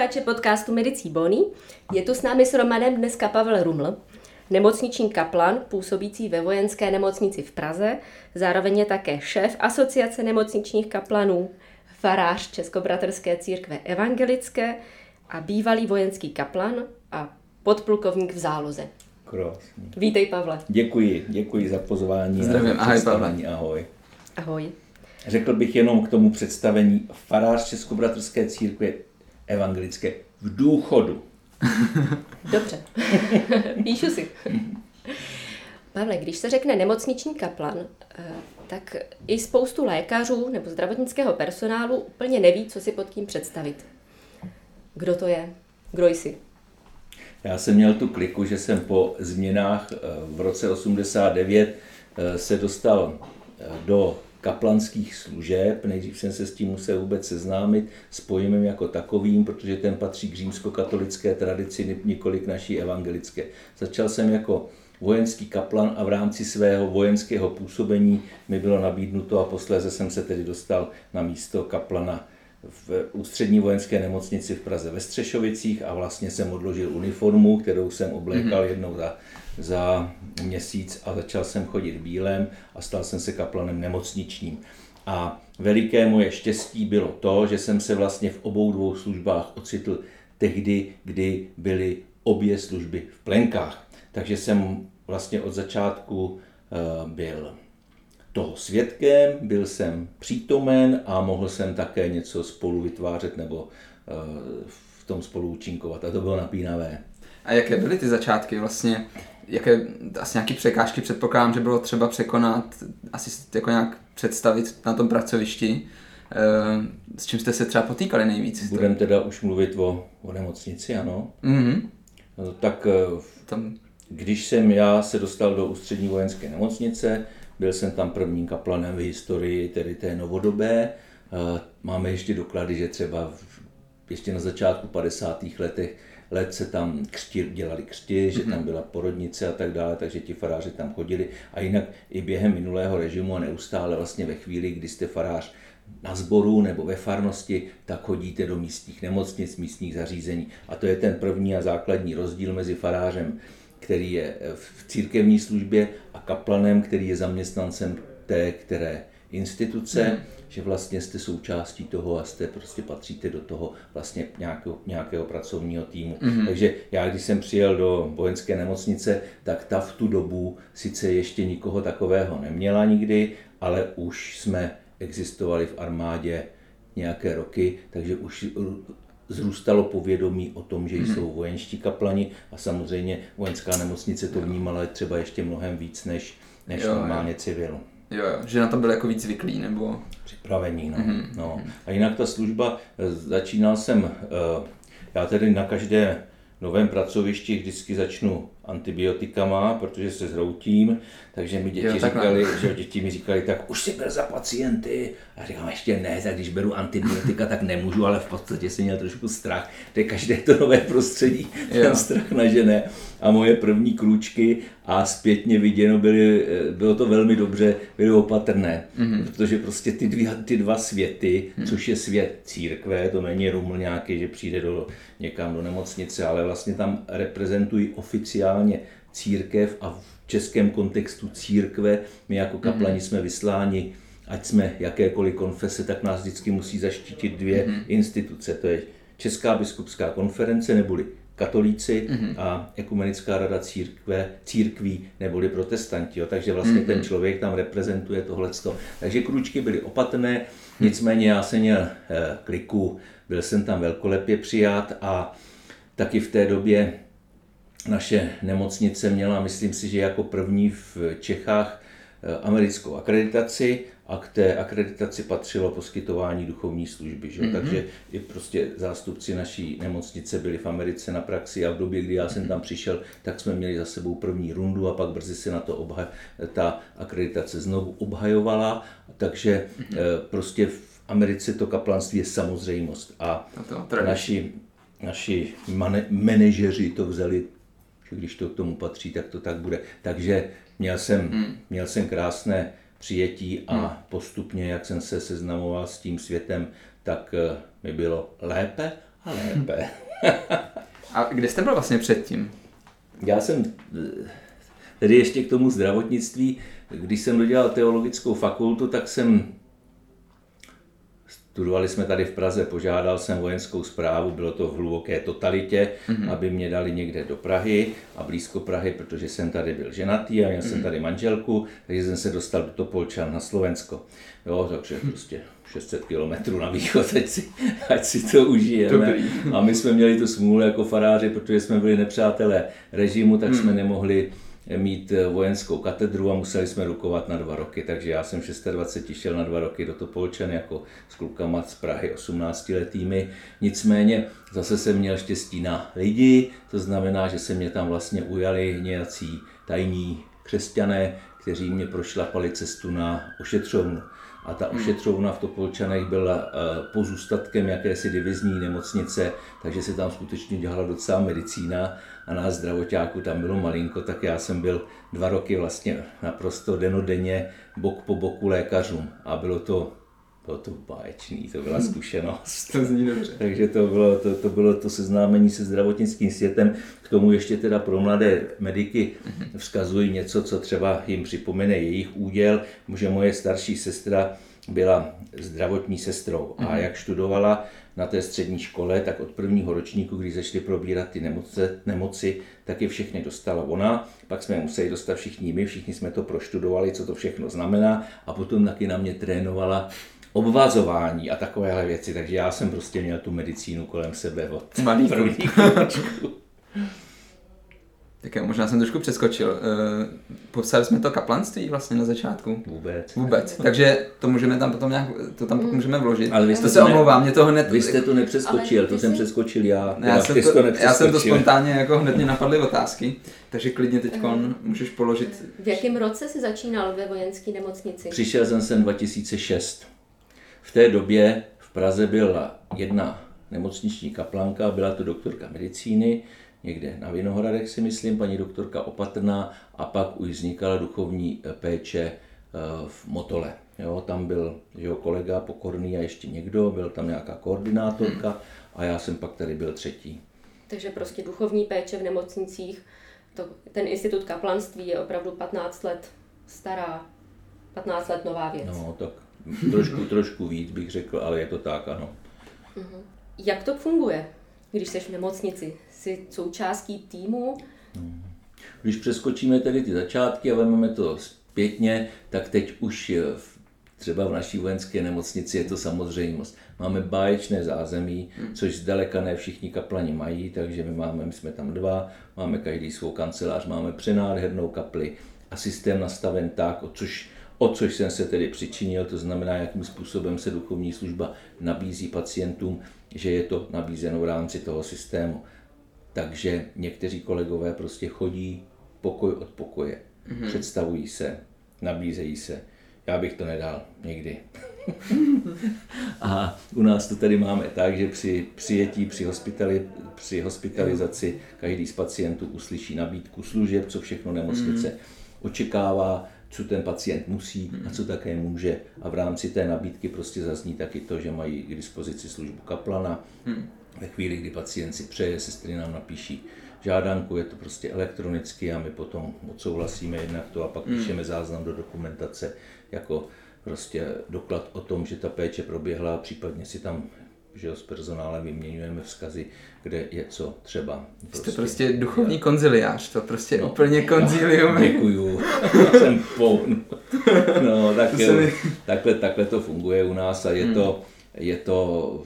Posluchače podcastu Medicí Bony. Je tu s námi s Romanem dneska Pavel Ruml, nemocniční kaplan působící ve vojenské nemocnici v Praze. Zároveň je také šéf Asociace nemocničních kaplanů, farář Českobratrské církve evangelické a bývalý vojenský kaplan a podplukovník v záloze. Krásný. Vítej, Pavle. Děkuji, děkuji za pozvání. Zdravím, ahoj Pavle. Ahoj. Ahoj. Řekl bych jenom k tomu představení farář Českobratrské církve evangelické v důchodu. Dobře, píšu si. Pavle, když se řekne nemocniční kaplan, eh, tak i spoustu lékařů nebo zdravotnického personálu úplně neví, co si pod tím představit. Kdo to je? Kdo jsi? Já jsem měl tu kliku, že jsem po změnách eh, v roce 89 eh, se dostal do kaplanských služeb. Nejdřív jsem se s tím musel vůbec seznámit s pojmem jako takovým, protože ten patří k římskokatolické tradici, několik naší evangelické. Začal jsem jako vojenský kaplan a v rámci svého vojenského působení mi bylo nabídnuto a posléze jsem se tedy dostal na místo kaplana v ústřední vojenské nemocnici v Praze ve Střešovicích a vlastně jsem odložil uniformu, kterou jsem oblékal mm-hmm. jednou za za měsíc a začal jsem chodit v bílém a stal jsem se kaplanem nemocničním. A veliké moje štěstí bylo to, že jsem se vlastně v obou dvou službách ocitl tehdy, kdy byly obě služby v plenkách. Takže jsem vlastně od začátku eh, byl toho svědkem, byl jsem přítomen a mohl jsem také něco spolu vytvářet nebo eh, v tom spolu účinkovat. A to bylo napínavé. A jaké byly ty začátky vlastně? Jaké asi nějaké překážky předpokládám, že bylo třeba překonat, asi jako nějak představit na tom pracovišti. Eh, s čím jste se třeba potýkali nejvíc? Budeme teda už mluvit o, o nemocnici, ano. Mm-hmm. Tak eh, Tam... když jsem já se dostal do ústřední vojenské nemocnice, byl jsem tam prvním kaplanem v historii, tedy té novodobé. Máme ještě doklady, že třeba ještě na začátku 50. letech let se tam křti, dělali křti, že tam byla porodnice a tak dále, takže ti faráři tam chodili. A jinak i během minulého režimu a neustále vlastně ve chvíli, kdy jste farář na sboru nebo ve farnosti, tak chodíte do místních nemocnic, místních zařízení. A to je ten první a základní rozdíl mezi farářem, který je v církevní službě a kaplanem, který je zaměstnancem té, které instituce, mm. že vlastně jste součástí toho a jste prostě patříte do toho vlastně nějakého, nějakého pracovního týmu. Mm. Takže já, když jsem přijel do vojenské nemocnice, tak ta v tu dobu sice ještě nikoho takového neměla nikdy, ale už jsme existovali v armádě nějaké roky, takže už zrůstalo povědomí o tom, že mhm. jsou vojenští kaplani a samozřejmě vojenská nemocnice to vnímala třeba ještě mnohem víc než, než jo, normálně civil. Jo, jo, že na to byl jako víc zvyklý, nebo... Připravení, no. Mm-hmm. no. A jinak ta služba, eh, začínal jsem, eh, já tedy na každé novém pracovišti vždycky začnu antibiotikama, protože se zhroutím, takže mi děti jo, říkali, že děti mi říkali, tak už si byl za pacienty. A říkám, ještě ne, tak když beru antibiotika, tak nemůžu, ale v podstatě jsem měl trošku strach. To je každé to nové prostředí, ten jo. strach nažené. A moje první krůčky a zpětně viděno byly, bylo to velmi dobře, byly opatrné, mm-hmm. protože prostě ty, dvě, ty dva světy, mm. což je svět církve, to není ruml nějaký, že přijde do, někam do nemocnice, ale vlastně tam reprezentují oficiálně církev a v českém kontextu církve, my jako mhm. kaplani jsme vysláni, ať jsme jakékoliv konfese, tak nás vždycky musí zaštítit dvě mm-hmm. instituce, to je Česká biskupská konference neboli katolíci mm-hmm. a ekumenická rada církve, církví neboli protestanti. Jo. Takže vlastně mm-hmm. ten člověk tam reprezentuje tohleto. Takže kručky byly opatrné, nicméně já jsem měl eh, kliku, byl jsem tam velkolepě přijat a taky v té době naše nemocnice měla, myslím si, že jako první v Čechách eh, americkou akreditaci a k té akreditaci patřilo poskytování duchovní služby. Že? Mm-hmm. Takže i prostě zástupci naší nemocnice byli v Americe na praxi a v době, kdy já jsem tam přišel, tak jsme měli za sebou první rundu a pak brzy se na to obha- ta akreditace znovu obhajovala, takže mm-hmm. prostě v Americe to kaplanství je samozřejmost a to, naši, naši mane- manažeři to vzali že když to k tomu patří, tak to tak bude. Takže měl jsem, hmm. měl jsem krásné přijetí a hmm. postupně, jak jsem se seznamoval s tím světem, tak eh, mi bylo lépe A lépe. A kde jste byl vlastně předtím? Já jsem, tedy ještě k tomu zdravotnictví, když jsem dodělal teologickou fakultu, tak jsem Studovali jsme tady v Praze, požádal jsem vojenskou zprávu, bylo to v hluboké totalitě, mm-hmm. aby mě dali někde do Prahy a blízko Prahy, protože jsem tady byl ženatý a měl mm-hmm. jsem mhm. tady manželku, takže jsem se dostal do Topolčan na Slovensko. Jo, takže mm-hmm. prostě 600 kilometrů na východ, ať si, ať si to užijeme. Dobrý. A my jsme měli tu smůlu jako faráři, protože jsme byli nepřátelé režimu, tak mm. jsme nemohli mít eh, vojenskou katedru a museli jsme rukovat na dva roky, takže já jsem 26 šel na dva roky do Topolčan jako s klukama z Prahy 18 letými. Nicméně zase jsem měl štěstí na lidi, to znamená, že se mě tam vlastně ujali nějací tajní křesťané, kteří mě prošlapali cestu na ošetřovnu. A ta hmm. ošetřovna v Topolčanech byla eh, pozůstatkem jakési divizní nemocnice, takže se tam skutečně dělala docela medicína a nás zdravotáků tam bylo malinko, tak já jsem byl dva roky vlastně naprosto denodenně bok po boku lékařům a bylo to bylo to báječný, to byla zkušenost. to zní dobře. Takže to bylo to, to bylo to seznámení se zdravotnickým světem. K tomu ještě teda pro mladé mediky vzkazují něco, co třeba jim připomene jejich úděl. Že moje starší sestra byla zdravotní sestrou a jak študovala, na té střední škole, tak od prvního ročníku, když začali probírat ty nemoce, nemoci, tak je všechny dostala ona, pak jsme museli dostat všichni my, všichni jsme to proštudovali, co to všechno znamená. A potom taky na mě trénovala obvazování a takovéhle věci, takže já jsem prostě měl tu medicínu kolem sebe od Malý Tak já možná jsem trošku přeskočil. Uh, popsali jsme to kaplanství vlastně na začátku? Vůbec. Vůbec. Takže to můžeme tam potom nějak, to tam potom můžeme vložit. Ale vy jste to se omlouvám, mě to hned... Vy jste to nepřeskočil, to jsem přeskočil já. Já jsem, to, to já jsem to spontánně, jako hned mě napadly otázky, takže klidně teď můžeš položit. V jakém roce jsi začínal ve vojenské nemocnici? Přišel jsem sem 2006. V té době v Praze byla jedna nemocniční kaplanka, byla to doktorka medicíny, někde na Vinohradech si myslím, paní doktorka Opatrná a pak už vznikala duchovní eh, péče eh, v Motole. Jo, tam byl jeho kolega Pokorný a ještě někdo, byl tam nějaká koordinátorka a já jsem pak tady byl třetí. Takže prostě duchovní péče v nemocnicích, to, ten institut kaplanství je opravdu 15 let stará, 15 let nová věc. No, tak trošku, trošku víc bych řekl, ale je to tak, ano. Mhm. Jak to funguje, když jsi v nemocnici? Jsi součástí týmu? Když přeskočíme tedy ty začátky a vezmeme to zpětně, tak teď už v, třeba v naší vojenské nemocnici je to samozřejmost. Máme báječné zázemí, hmm. což zdaleka ne všichni kaplani mají, takže my máme, my jsme tam dva, máme každý svou kancelář, máme přenádhernou kapli a systém nastaven tak, o což o což jsem se tedy přičinil, to znamená, jakým způsobem se duchovní služba nabízí pacientům, že je to nabízeno v rámci toho systému. Takže někteří kolegové prostě chodí pokoj od pokoje, mm-hmm. představují se, nabízejí se. Já bych to nedal nikdy. a u nás to tady máme tak, že při přijetí, při, hospitali, při hospitalizaci každý z pacientů uslyší nabídku služeb, co všechno nemocnice mm. očekává, co ten pacient musí a co také může. A v rámci té nabídky prostě zazní taky to, že mají k dispozici službu kaplana. Hmm. Ve chvíli, kdy pacient si přeje, sestry nám napíší žádanku, je to prostě elektronicky a my potom odsouhlasíme jednak to a pak hmm. píšeme záznam do dokumentace jako prostě doklad o tom, že ta péče proběhla, případně si tam že s personálem vyměňujeme vzkazy, kde je co třeba. Prostě, Jste prostě duchovní já. konziliář, to prostě no, úplně konzilium. Děkuju, jsem poun. No, tak, mi... takhle, takhle to funguje u nás a je, hmm. to, je to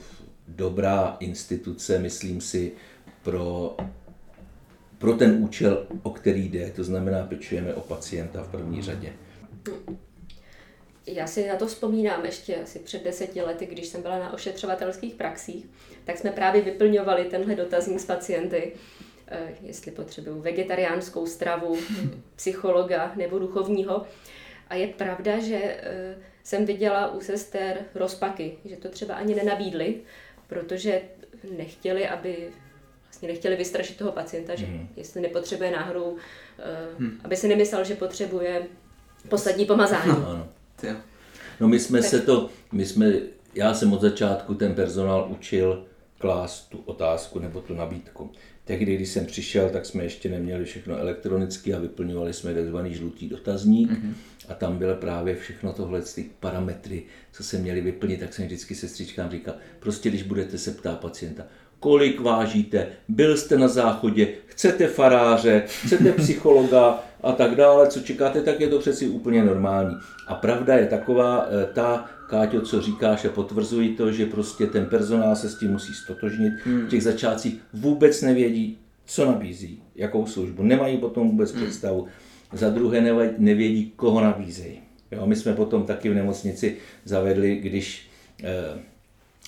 dobrá instituce, myslím si, pro, pro ten účel, o který jde, to znamená, pečujeme o pacienta v první řadě. Já si na to vzpomínám ještě asi před deseti lety, když jsem byla na ošetřovatelských praxích, tak jsme právě vyplňovali tenhle dotazník s pacienty, eh, jestli potřebují vegetariánskou stravu, psychologa nebo duchovního. A je pravda, že eh, jsem viděla u sester rozpaky, že to třeba ani nenabídli, protože nechtěli, aby vlastně nechtěli vystrašit toho pacienta, že mm. jestli nepotřebuje náhodou, hmm. aby si nemyslel, že potřebuje poslední pomazání. No, ano. No my jsme se to, my jsme, já jsem od začátku ten personál učil klást tu otázku nebo tu nabídku. Tehdy, když jsem přišel, tak jsme ještě neměli všechno elektronicky a vyplňovali jsme tzv. žlutý dotazník mm-hmm. a tam bylo právě všechno tohle, ty parametry, co se měli vyplnit, tak jsem vždycky sestřičkám říkal, prostě když budete se ptát pacienta, kolik vážíte, byl jste na záchodě, chcete faráře, chcete psychologa a tak dále, co čekáte, tak je to přeci úplně normální. A pravda je taková, eh, ta, Káťo, co říkáš a potvrzují to, že prostě ten personál se s tím musí stotožnit. Hmm. V těch začátcích vůbec nevědí, co nabízí, jakou službu. Nemají potom vůbec hmm. představu. Za druhé nevědí, koho nabízejí. Jo, my jsme potom taky v nemocnici zavedli, když eh,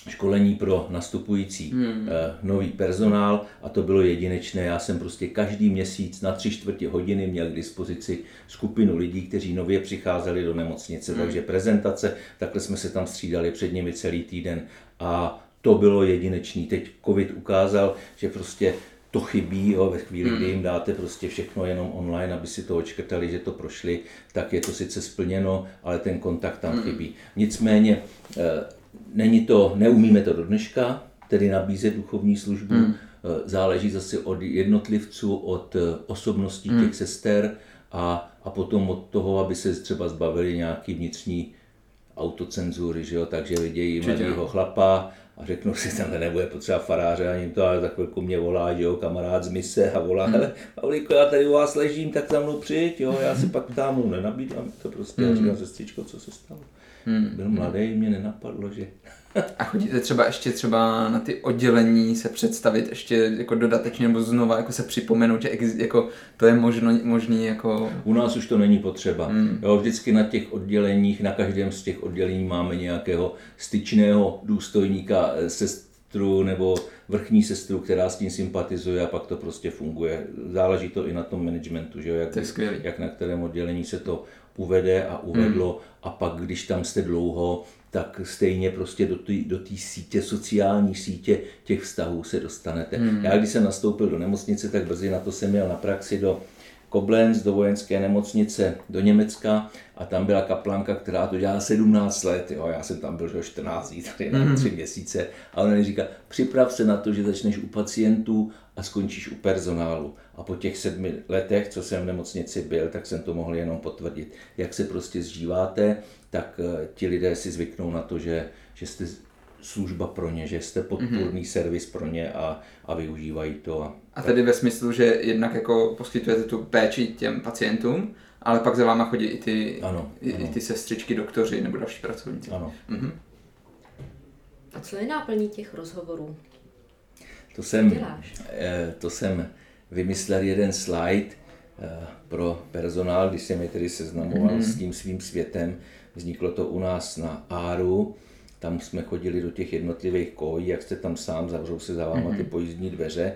školení pro nastupující hmm. Eh, nový personál a to bylo jedinečné. Já jsem prostě každý měsíc na tři čtvrtě hodiny měl k dispozici skupinu lidí, kteří nově přicházeli do nemocnice, hmm. takže prezentace, takhle jsme se tam střídali před nimi celý týden a to bylo jedinečný. Teď covid ukázal, že prostě to chybí, jo, ve chvíli, kdy hmm. jim dáte prostě všechno jenom online, aby si to očkrtali, že to prošli, tak je to sice splněno, ale ten kontakt tam hmm. chybí. Nicméně eh, Není to, neumíme to do dneška, tedy nabízet duchovní službu. Hmm. Eh, záleží zase od jednotlivců, od eh, osobností hmm. těch sester a, a potom od toho, aby se třeba zbavili nějaký vnitřní autocenzury, že jo? takže vidějí mladého chlapa a řeknu si, tam nebude potřeba faráře ani to, ale za chvilku mě volá, že jo, kamarád z mise a volá, hmm. hele, Pavlíko, já tady u vás ležím, tak za mnou přijď, jo, já si pak ptám, mu nenabídám to prostě, hmm. a říkám, sestřičko, co se stalo. Hmm. Byl mladý, mě nenapadlo, že... A chodíte třeba ještě třeba na ty oddělení se představit ještě jako dodatečně nebo znova jako se připomenout, že jako to je možno, možný jako... U nás už to není potřeba. Hmm. Jo, vždycky na těch odděleních, na každém z těch oddělení máme nějakého styčného důstojníka, eh, sestru nebo vrchní sestru, která s tím sympatizuje a pak to prostě funguje. Záleží to i na tom managementu, že jo, jak, jak na kterém oddělení se to uvede a uvedlo hmm. a pak, když tam jste dlouho, tak stejně prostě do té do sítě, sociální sítě těch vztahů se dostanete. Hmm. Já když jsem nastoupil do nemocnice, tak brzy na to jsem měl na praxi do Koblenz, do vojenské nemocnice do Německa a tam byla kaplanka, která to dělala 17 let, jo, já jsem tam byl že 14 dní, tady na 3 měsíce a ona mi říká, připrav se na to, že začneš u pacientů a skončíš u personálu. A po těch sedmi letech, co jsem v nemocnici byl, tak jsem to mohl jenom potvrdit. Jak se prostě zžíváte, tak eh, ti lidé si zvyknou na to, že, že jste služba pro ně, že jste podpůrný mm-hmm. servis pro ně a, a využívají to. A, a tedy ve smyslu, že jednak jako poskytujete tu péči těm pacientům, ale pak za váma chodí i ty, ano, i, ano. i ty sestřičky, doktoři nebo další pracovníci. Ano. Mm-hmm. A co je náplní těch rozhovorů? To jsem, eh, to jsem vymyslel jeden slide eh, pro personál, když jsem je tedy seznamoval mm-hmm. s tím svým světem. Vzniklo to u nás na Áru, tam jsme chodili do těch jednotlivých kojí, jak jste tam sám, zavřou se za váma ty mhm. pojízdní dveře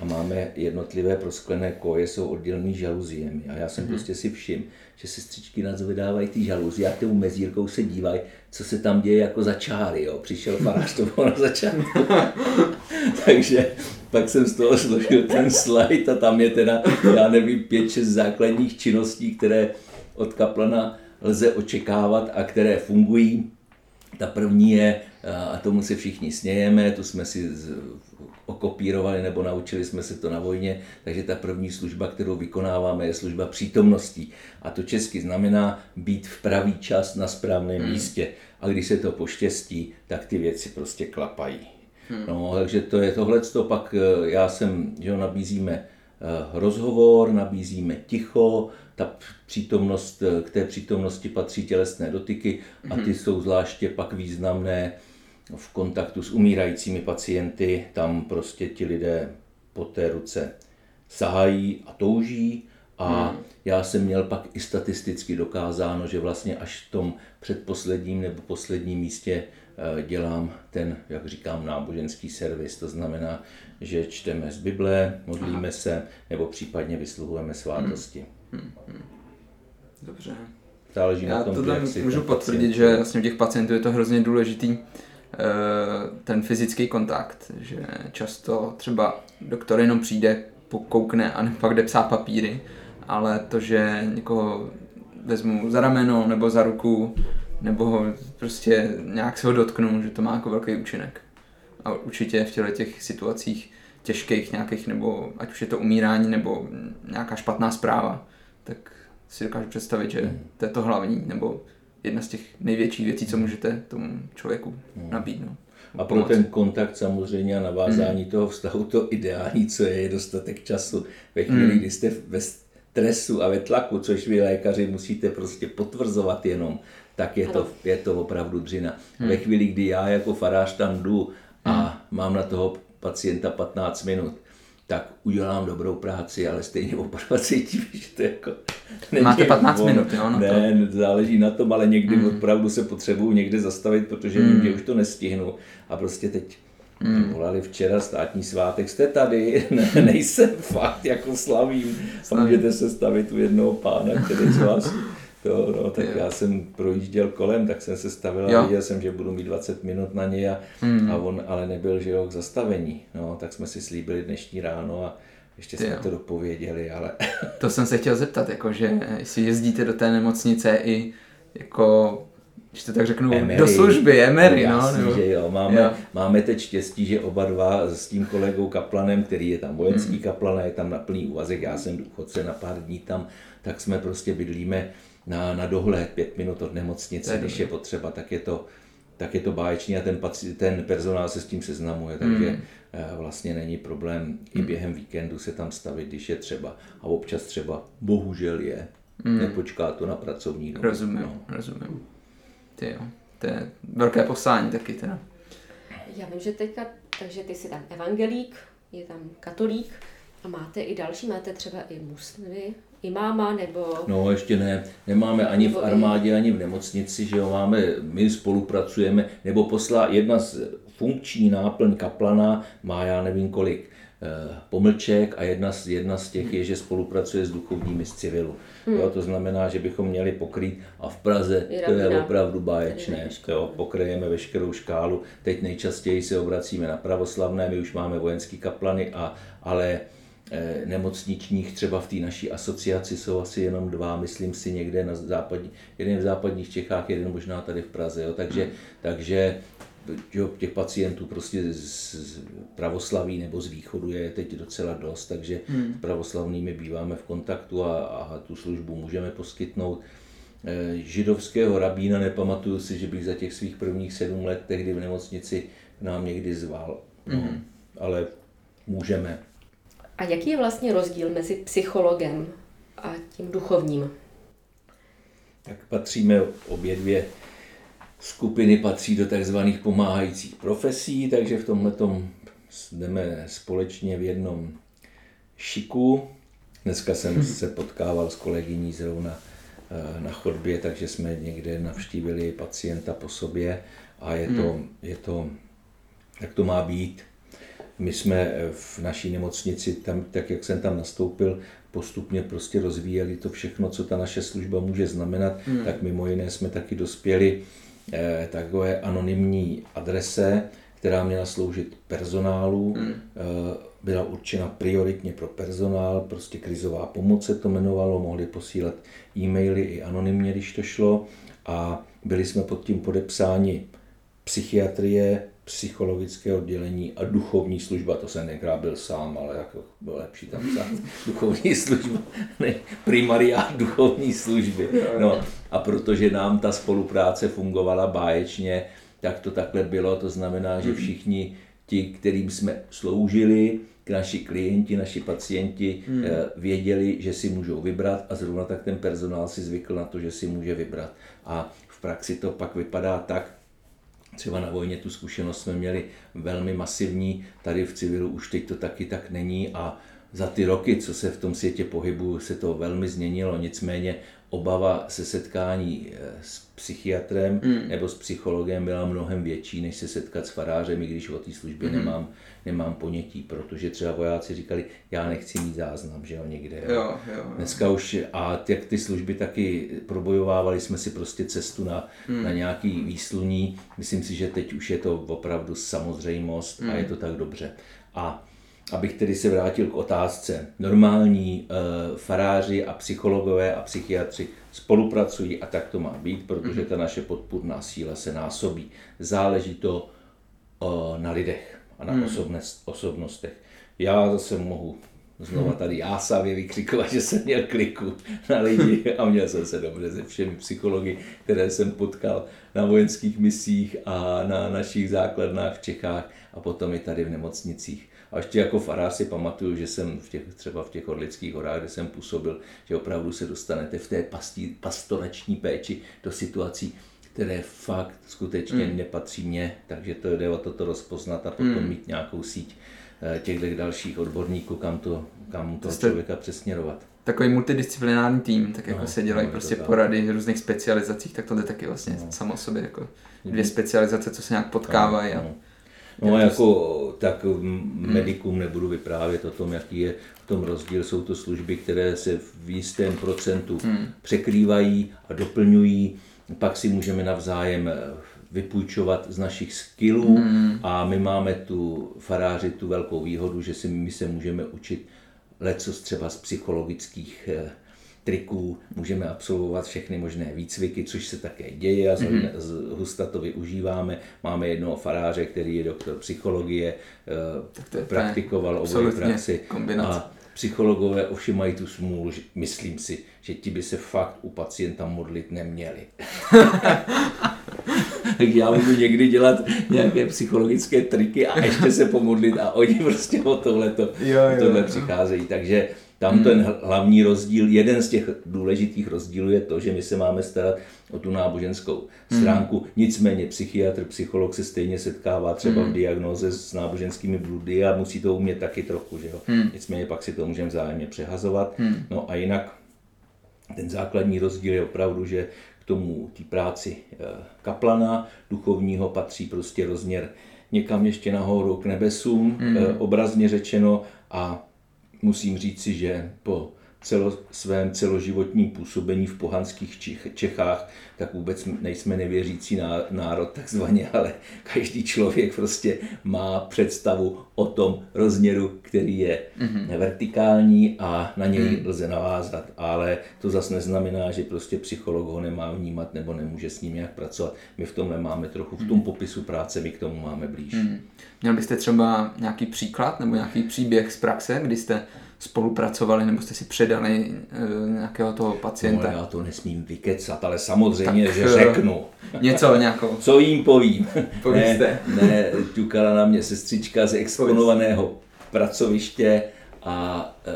a máme jednotlivé prosklené koje, jsou oddělené žaluziemi. A já jsem mm-hmm. prostě si všiml, že sestřičky nás vydávají ty žaluzie a tou mezírkou se dívají, co se tam děje jako za čáry. Jo. Přišel farář, to bylo na začátku. Takže pak jsem z toho složil ten slide a tam je teda, já nevím, pět, šest základních činností, které od kaplana lze očekávat a které fungují. Ta první je, a tomu se všichni smějeme, tu jsme si okopírovali nebo naučili jsme se to na vojně, takže ta první služba, kterou vykonáváme, je služba přítomností. A to česky znamená být v pravý čas na správném hmm. místě. A když se to poštěstí, tak ty věci prostě klapají. Hmm. No, takže to je tohle, pak eh, já jsem, že nabízíme eh, rozhovor, nabízíme ticho, ta přítomnost, eh, k té přítomnosti patří tělesné dotyky a ty hmm. jsou zvláště pak významné v kontaktu s umírajícími pacienty, tam prostě ti lidé po té ruce sahají a touží a hmm. já jsem měl pak i statisticky dokázáno, že vlastně až v tom předposledním nebo posledním místě eh, dělám ten, jak říkám, náboženský servis. To znamená, že čteme z Bible, modlíme Aha. se nebo případně vysluhujeme svátosti. Hmm. Hmm. Dobře. Záleží Já na tom, to tam můžu potvrdit, pacient... že vlastně u těch pacientů je to hrozně důležitý ten fyzický kontakt, že často třeba doktor jenom přijde, pokoukne a pak jde psát papíry, ale to, že někoho vezmu za rameno nebo za ruku, nebo prostě nějak se ho dotknu, že to má jako velký účinek. A určitě v těchto těch situacích těžkých nějakých, nebo ať už je to umírání, nebo nějaká špatná zpráva, tak si dokážu představit, že hmm. to je to hlavní, nebo jedna z těch největších věcí, co můžete tomu člověku hmm. nabídnout. A pro ten kontakt samozřejmě a navázání hmm. toho vztahu to ideální, co je, je dostatek času. Ve chvíli, hmm. kdy jste ve stresu a ve tlaku, což vy lékaři musíte prostě potvrzovat jenom, tak je to, je to opravdu dřina. Hmm. Ve chvíli, kdy já jako farář tam jdu a hmm. mám na toho pacienta 15 minut, tak udělám dobrou práci, ale stejně opravdu cítím, že to jako... Máte 15 on, minut, jo? Na ne, to? záleží na tom, ale někdy mm. opravdu se potřebuju někde zastavit, protože mm. že už to nestihnu. A prostě teď mm. volali včera státní svátek, jste tady? Ne, nejsem fakt, jako slavím. A můžete se stavit u jednoho pána, který z vás to, no, tak já jsem projížděl kolem, tak jsem se stavil a viděl jsem, že budu mít 20 minut na něj a, hmm. a on ale nebyl že jo, k zastavení. No, tak jsme si slíbili dnešní ráno a ještě jsme jo. to dopověděli, ale... to jsem se chtěl zeptat, jako, že jestli jezdíte do té nemocnice i jako když to tak řeknu, Emery. do služby, Emery, no. Jasný, nebo... že jo. Máme, jo. máme teď štěstí, že oba dva s tím kolegou Kaplanem, který je tam vojenský hmm. kaplan a je tam na plný úvazek, já jsem důchodce na pár dní tam, tak jsme prostě bydlíme na, na dohled pět minut od nemocnice, když je potřeba, tak je to, tak je to báječný a ten, paci, ten personál se s tím seznamuje, takže mm. vlastně není problém mm. i hmm. během víkendu se tam stavit, když je třeba. A občas třeba bohužel je. Mm. Nepočká to na pracovní dobu. Rozumím, no. rozumím. Ty jo. To je velké poslání taky teda. Já vím, že teďka, takže ty jsi tam evangelík, je tam katolík a máte i další, máte třeba i muslimy, imáma nebo... No ještě ne, nemáme ani v armádě, ani v nemocnici, že jo, máme, my spolupracujeme, nebo poslá jedna z funkční náplň kaplana má já nevím kolik eh, pomlček a jedna z, jedna z těch je, že spolupracuje s duchovními z civilu. Hmm. Jo, to znamená, že bychom měli pokrýt a v Praze je to je opravdu báječné. Jo, pokryjeme veškerou škálu. Teď nejčastěji se obracíme na pravoslavné, my už máme vojenský kaplany, a, ale nemocničních, třeba v té naší asociaci jsou asi jenom dva, myslím si někde na západní, jeden v západních Čechách, jeden možná tady v Praze, jo. takže, hmm. takže jo, těch pacientů prostě z, z pravoslaví nebo z východu je teď docela dost, takže hmm. s pravoslavnými býváme v kontaktu a, a tu službu můžeme poskytnout. Eh, židovského rabína nepamatuju si, že bych za těch svých prvních sedm let tehdy v nemocnici nám někdy zval, no, hmm. ale můžeme. A jaký je vlastně rozdíl mezi psychologem a tím duchovním? Tak patříme obě dvě skupiny patří do takzvaných pomáhajících profesí, takže v tomhle jdeme společně v jednom šiku. Dneska jsem se potkával s kolegyní zrovna eh, na chodbě, takže jsme někde navštívili pacienta po sobě a je to, hmm. je to jak to má být. My jsme eh, v naší nemocnici, tam, tak jak jsem tam nastoupil, postupně prostě rozvíjeli to všechno, co ta naše služba může znamenat, hmm. tak mimo jiné jsme taky dospěli eh, takové anonymní adrese, která měla sloužit personálu, hmm. eh, byla určena prioritně pro personál, prostě krizová pomoc se to jmenovalo, mohli posílat e-maily i anonymně, když to šlo a byli jsme pod tím podepsáni psychiatrie, psychologické oddělení a duchovní služba, to jsem tenkrát byl sám, ale jako bylo lepší tam psát duchovní služba, ne primariát duchovní služby. No, a protože nám ta spolupráce fungovala báječně, tak to takhle bylo, to znamená, že hmm. všichni ti, kterým jsme sloužili, naši klienti, naši pacienti hmm. Věděli, že si můžou vybrat a zrovna tak ten personál si zvykl na to, že si může vybrat. A v praxi to pak vypadá tak, Třeba na vojně tu zkušenost jsme měli velmi masivní, tady v civilu už teď to taky tak není a za ty roky, co se v tom světě pohybu, se to velmi změnilo, nicméně obava se setkání eh, s psychiatrem mm. nebo s psychologem byla mnohem větší, než se setkat s farářem, i když o té službě mm. nemám, nemám ponětí, protože třeba vojáci říkali, já nechci mít záznam, že jo, někde. Jo. Jo, jo, jo. Dneska už, a jak ty služby taky probojovávali jsme si prostě cestu na, mm. na nějaký výsluní, myslím si, že teď už je to opravdu samozřejmost mm. a je to tak dobře. A abych tedy se vrátil k otázce. Normální e, faráři a psychologové a psychiatři spolupracují a tak to má být, protože mhm. ta naše podpůrná síla se násobí. Záleží to o, na lidech a na hmm. osobnost, osobnostech. Já zase mohu znova tady jásavě vykřikovat, že jsem měl kliku na lidi a měl jsem se dobře se všemi psychologi, které jsem potkal na vojenských misích a na našich základnách v Čechách a potom i tady v nemocnicích. A ještě jako farář si pamatuju, že jsem v těch, třeba v těch Orlických horách, kde jsem působil, že opravdu se dostanete v té pastí, pastorační péči do situací, které fakt skutečně mm. nepatří mně, takže to jde o toto rozpoznat a potom mm. mít nějakou síť eh, těch dalších odborníků, kam to, kam to člověka přesměrovat. Takový multidisciplinární tým, tak jako no, se dělají no, prostě porady v různých specializacích, tak to jde taky vlastně no. samo sobě jako dvě specializace, co se nějak potkávají. No, no. No a jako tak medikům nebudu vyprávět o tom, jaký je v tom rozdíl. Jsou to služby, které se v jistém procentu hmm. překrývají a doplňují. Pak si můžeme navzájem eh, vypůjčovat z našich skillů hmm. a my máme tu faráři tu velkou výhodu, že si my se můžeme učit lecos třeba z psychologických eh, triků, můžeme absolvovat všechny možné výcviky, což se také děje a mm-hmm. z husta to využíváme. Máme jednoho faráře, který je doktor psychologie, eh, praktikoval obojí praxi. Kombinace. A psychologové ovšem mají tu smůlu, že myslím si, že ti by se fakt u pacienta modlit neměli. tak já můžu někdy dělat nějaké psychologické triky a ještě se pomodlit a oni prostě o tohleto, jo, jo, tohle jo. přicházejí. Takže tam hmm. ten hlavní rozdíl, jeden z těch důležitých rozdílů je to, že my se máme starat o tu náboženskou hmm. stránku. Nicméně psychiatr, psycholog se stejně setkává třeba hmm. v diagnoze s náboženskými bludy a musí to umět taky trochu. Že jo? Hmm. Nicméně pak si to můžeme vzájemně přehazovat. Hmm. No a jinak ten základní rozdíl je opravdu, že k tomu té práci eh, kaplana duchovního patří prostě rozměr někam ještě nahoru k nebesům, hmm. obrazně řečeno, a musím říci, že po celo, svém celoživotním působení v pohanských Čechách, tak vůbec nejsme nevěřící národ takzvaně, ale každý člověk prostě má představu o tom rozměru, který je mm-hmm. vertikální a na něj mm. lze navázat, ale to zase neznamená, že prostě psycholog ho nemá vnímat nebo nemůže s ním nějak pracovat. My v tomhle máme trochu, v tom mm. popisu práce my k tomu máme blíž. Mm. Měl byste třeba nějaký příklad nebo nějaký příběh z praxe, kdy jste spolupracovali nebo jste si předali e, nějakého toho pacienta? No, já to nesmím vykecat, ale samozřejmě, tak, že řeknu. Něco nějakou. Co jim povím? ne, ne, ťukala na mě sestřička z exponovaného pracoviště a e,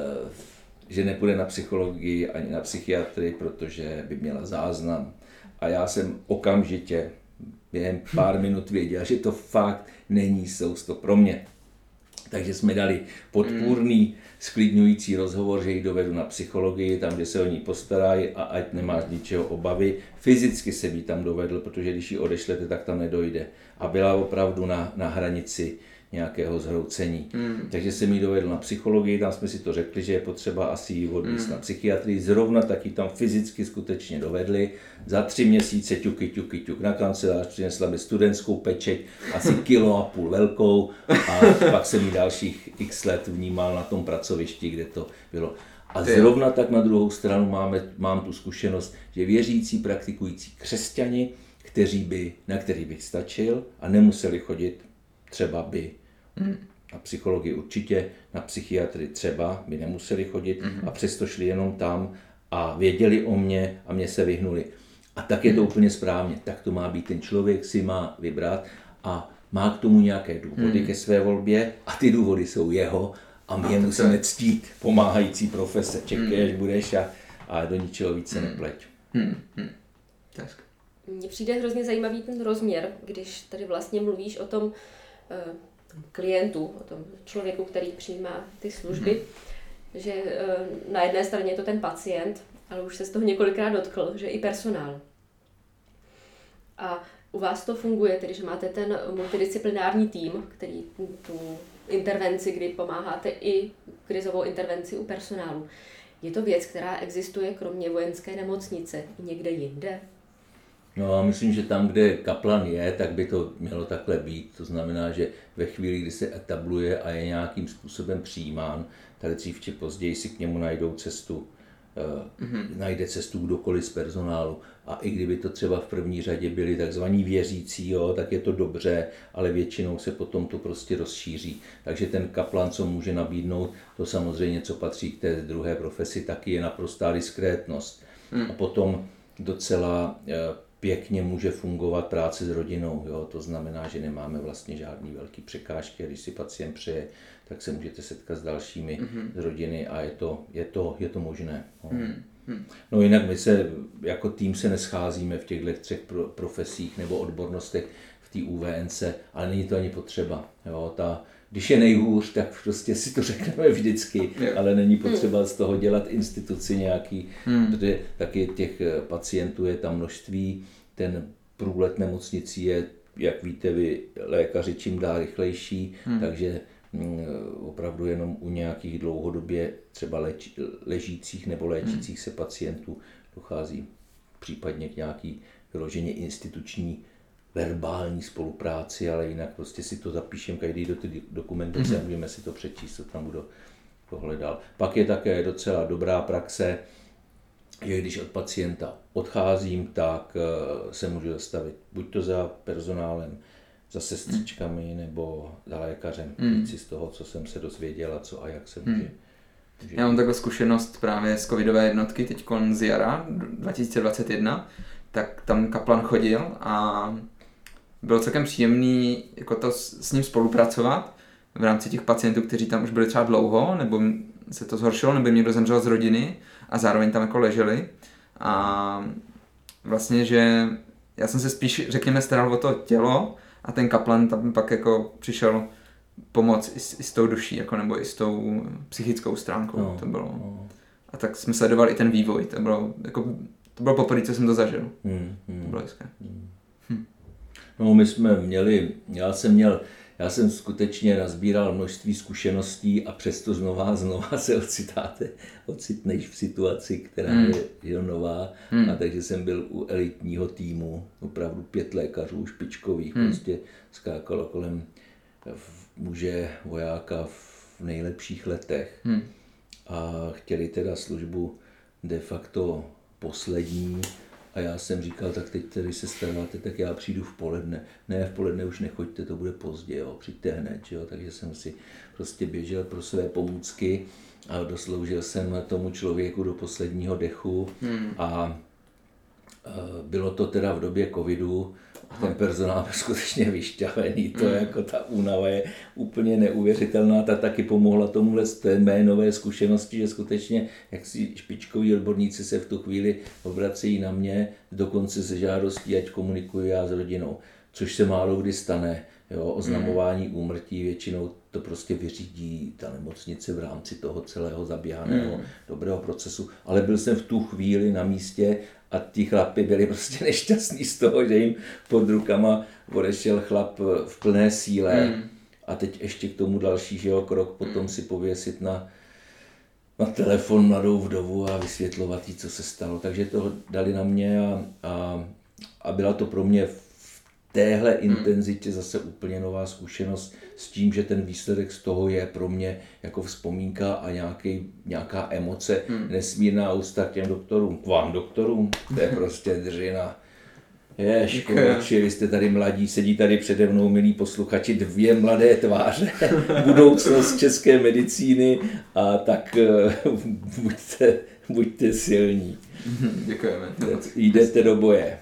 že nepůjde na psychologii ani na psychiatrii, protože by měla záznam. A já jsem okamžitě během pár minut věděl, že to fakt není sousto pro mě. Takže jsme dali podpůrný, sklidňující rozhovor, že ji dovedu na psychologii, tam, kde se o ní postarají a ať nemáš ničeho obavy. Fyzicky se by tam dovedl, protože když ji odešlete, tak tam nedojde. A byla opravdu na, na hranici nějakého zhroucení. Hmm. Takže jsem jí dovedl na psychologii, tam jsme si to řekli, že je potřeba asi ji odvíst hmm. na psychiatrii. Zrovna taky tam fyzicky skutečně dovedli. Za tři měsíce ťuky, ťuky, ťuk na kancelář, přinesla mi studentskou pečeť, asi kilo a půl velkou a pak jsem ji dalších x let vnímal na tom pracovišti, kde to bylo. A zrovna tak na druhou stranu máme, mám tu zkušenost, že věřící, praktikující křesťani, kteří by, na který bych stačil a nemuseli chodit, třeba by Mm. Na psychologii určitě, na psychiatry třeba by nemuseli chodit mm. a přesto šli jenom tam a věděli o mě a mě se vyhnuli. A tak je to mm. úplně správně. Tak to má být. Ten člověk si má vybrat a má k tomu nějaké důvody mm. ke své volbě a ty důvody jsou jeho a my je musíme ctít. Pomáhající profese. Čekej, mm. až budeš a, a do ničeho více mm. nepleť. Mm. Mm. Mně přijde hrozně zajímavý ten rozměr, když tady vlastně mluvíš o tom, klientů, o tom člověku, který přijímá ty služby, mm-hmm. že eh, na jedné straně je to ten pacient, ale už se z toho několikrát dotkl, že i personál. A u vás to funguje, tedy že máte ten multidisciplinární tým, který tu intervenci, kdy pomáháte i krizovou intervenci u personálu. Je to věc, která existuje kromě vojenské nemocnice někde jinde? No a myslím, že tam, kde kaplan je, tak by to mělo takhle být. To znamená, že ve chvíli, kdy se etabluje a je nějakým způsobem přijímán, tak dřív či později si k němu najdou cestu mm-hmm. najde cestu kdokoliv z personálu. A i kdyby to třeba v první řadě byli takzvaní věřící, jo, tak je to dobře, ale většinou se potom to prostě rozšíří. Takže ten kaplan, co může nabídnout, to samozřejmě, co patří k té druhé profesi, taky je naprostá diskrétnost. Mm. A potom docela eh, pěkně může fungovat práce s rodinou. Jo? To znamená, že nemáme vlastně žádný velký překážky. Když si pacient přeje, tak se můžete setkat s dalšími mm-hmm. z rodiny a je to, je to, je to možné. No. Mm-hmm. no jinak my se jako tým se nescházíme v těchto třech pro, profesích nebo odbornostech v té UVNC, ale není to ani potřeba. Jo? Ta, když je nejhůř, tak prostě si to řekneme vždycky, jo. ale není potřeba hmm. z toho dělat instituci nějaký, hmm. protože taky těch eh, pacientů je tam množství, ten průlet nemocnicí je, jak víte vy, lékaři čím dál rychlejší, hmm. takže mm, opravdu jenom u nějakých dlouhodobě třeba leč, ležících nebo léčících hmm. se pacientů dochází případně k nějaký vyloženě instituční verbální spolupráci, ale jinak prostě si to zapíšem každý do ty dokumentace mm-hmm. a můžeme si to přečíst, co tam budu tohle dál. Pak je také docela dobrá praxe, že když od pacienta odcházím, tak eh, se můžu zastavit buď to za personálem, za sestřičkami mm. nebo za lékařem, mm. si z toho, co jsem se dozvěděl a co a jak se může. Mm. může Já mám takhle zkušenost právě z covidové jednotky, teď z jara 2021, tak tam kaplan chodil a bylo celkem příjemný jako to s, ním spolupracovat v rámci těch pacientů, kteří tam už byli třeba dlouho, nebo se to zhoršilo, nebo jim někdo zemřel z rodiny a zároveň tam jako leželi. A vlastně, že já jsem se spíš, řekněme, staral o to tělo a ten kaplan tam pak jako přišel pomoc i s, i s tou duší, jako, nebo i s tou psychickou stránkou. No, to bylo. No. A tak jsme sledovali i ten vývoj. To bylo, jako, to bylo poprvé, co jsem to zažil. Hmm, hmm, to bylo hezké. Hmm. No, my jsme měli, já jsem měl, já jsem skutečně nazbíral množství zkušeností a přesto znova a znova se ocitáte, ocitneš v situaci, která hmm. je, je nová. Hmm. A takže jsem byl u elitního týmu, opravdu pět lékařů špičkových, hmm. prostě skákalo kolem muže, vojáka v nejlepších letech. Hmm. A chtěli teda službu de facto poslední, a já jsem říkal, tak teď tedy se staráte, tak já přijdu v poledne. Ne, v poledne už nechoďte, to bude pozdě, jo, přijďte hned, jo. Takže jsem si prostě běžel pro své pomůcky a dosloužil jsem tomu člověku do posledního dechu hmm. a bylo to teda v době covidu, ten personál byl skutečně vyšťavený, to mm. jako ta únava je úplně neuvěřitelná, ta taky pomohla tomuhle z té mé nové zkušenosti, že skutečně jak si špičkoví odborníci se v tu chvíli obracejí na mě, dokonce se žádostí, ať komunikuji já s rodinou, což se málo kdy stane, jo, oznamování mm. úmrtí většinou to prostě vyřídí ta nemocnice v rámci toho celého zaběhaného mm. dobrého procesu. Ale byl jsem v tu chvíli na místě a ti chlapi byli prostě nešťastní z toho, že jim pod rukama odešel chlap v plné síle mm. a teď ještě k tomu další že jo, krok potom mm. si pověsit na, na telefon mladou vdovu a vysvětlovat jí, co se stalo. Takže to dali na mě a, a, a byla to pro mě téhle hmm. intenzitě zase úplně nová zkušenost s tím, že ten výsledek z toho je pro mě jako vzpomínka a nějaký, nějaká emoce, hmm. nesmírná ústa k těm doktorům, k vám doktorům, to je prostě držina. Je, škodači, vy jste tady mladí, sedí tady přede mnou, milí posluchači, dvě mladé tváře, budoucnost české medicíny a tak eh, buďte, buďte silní. Děkujeme. Jdete do boje.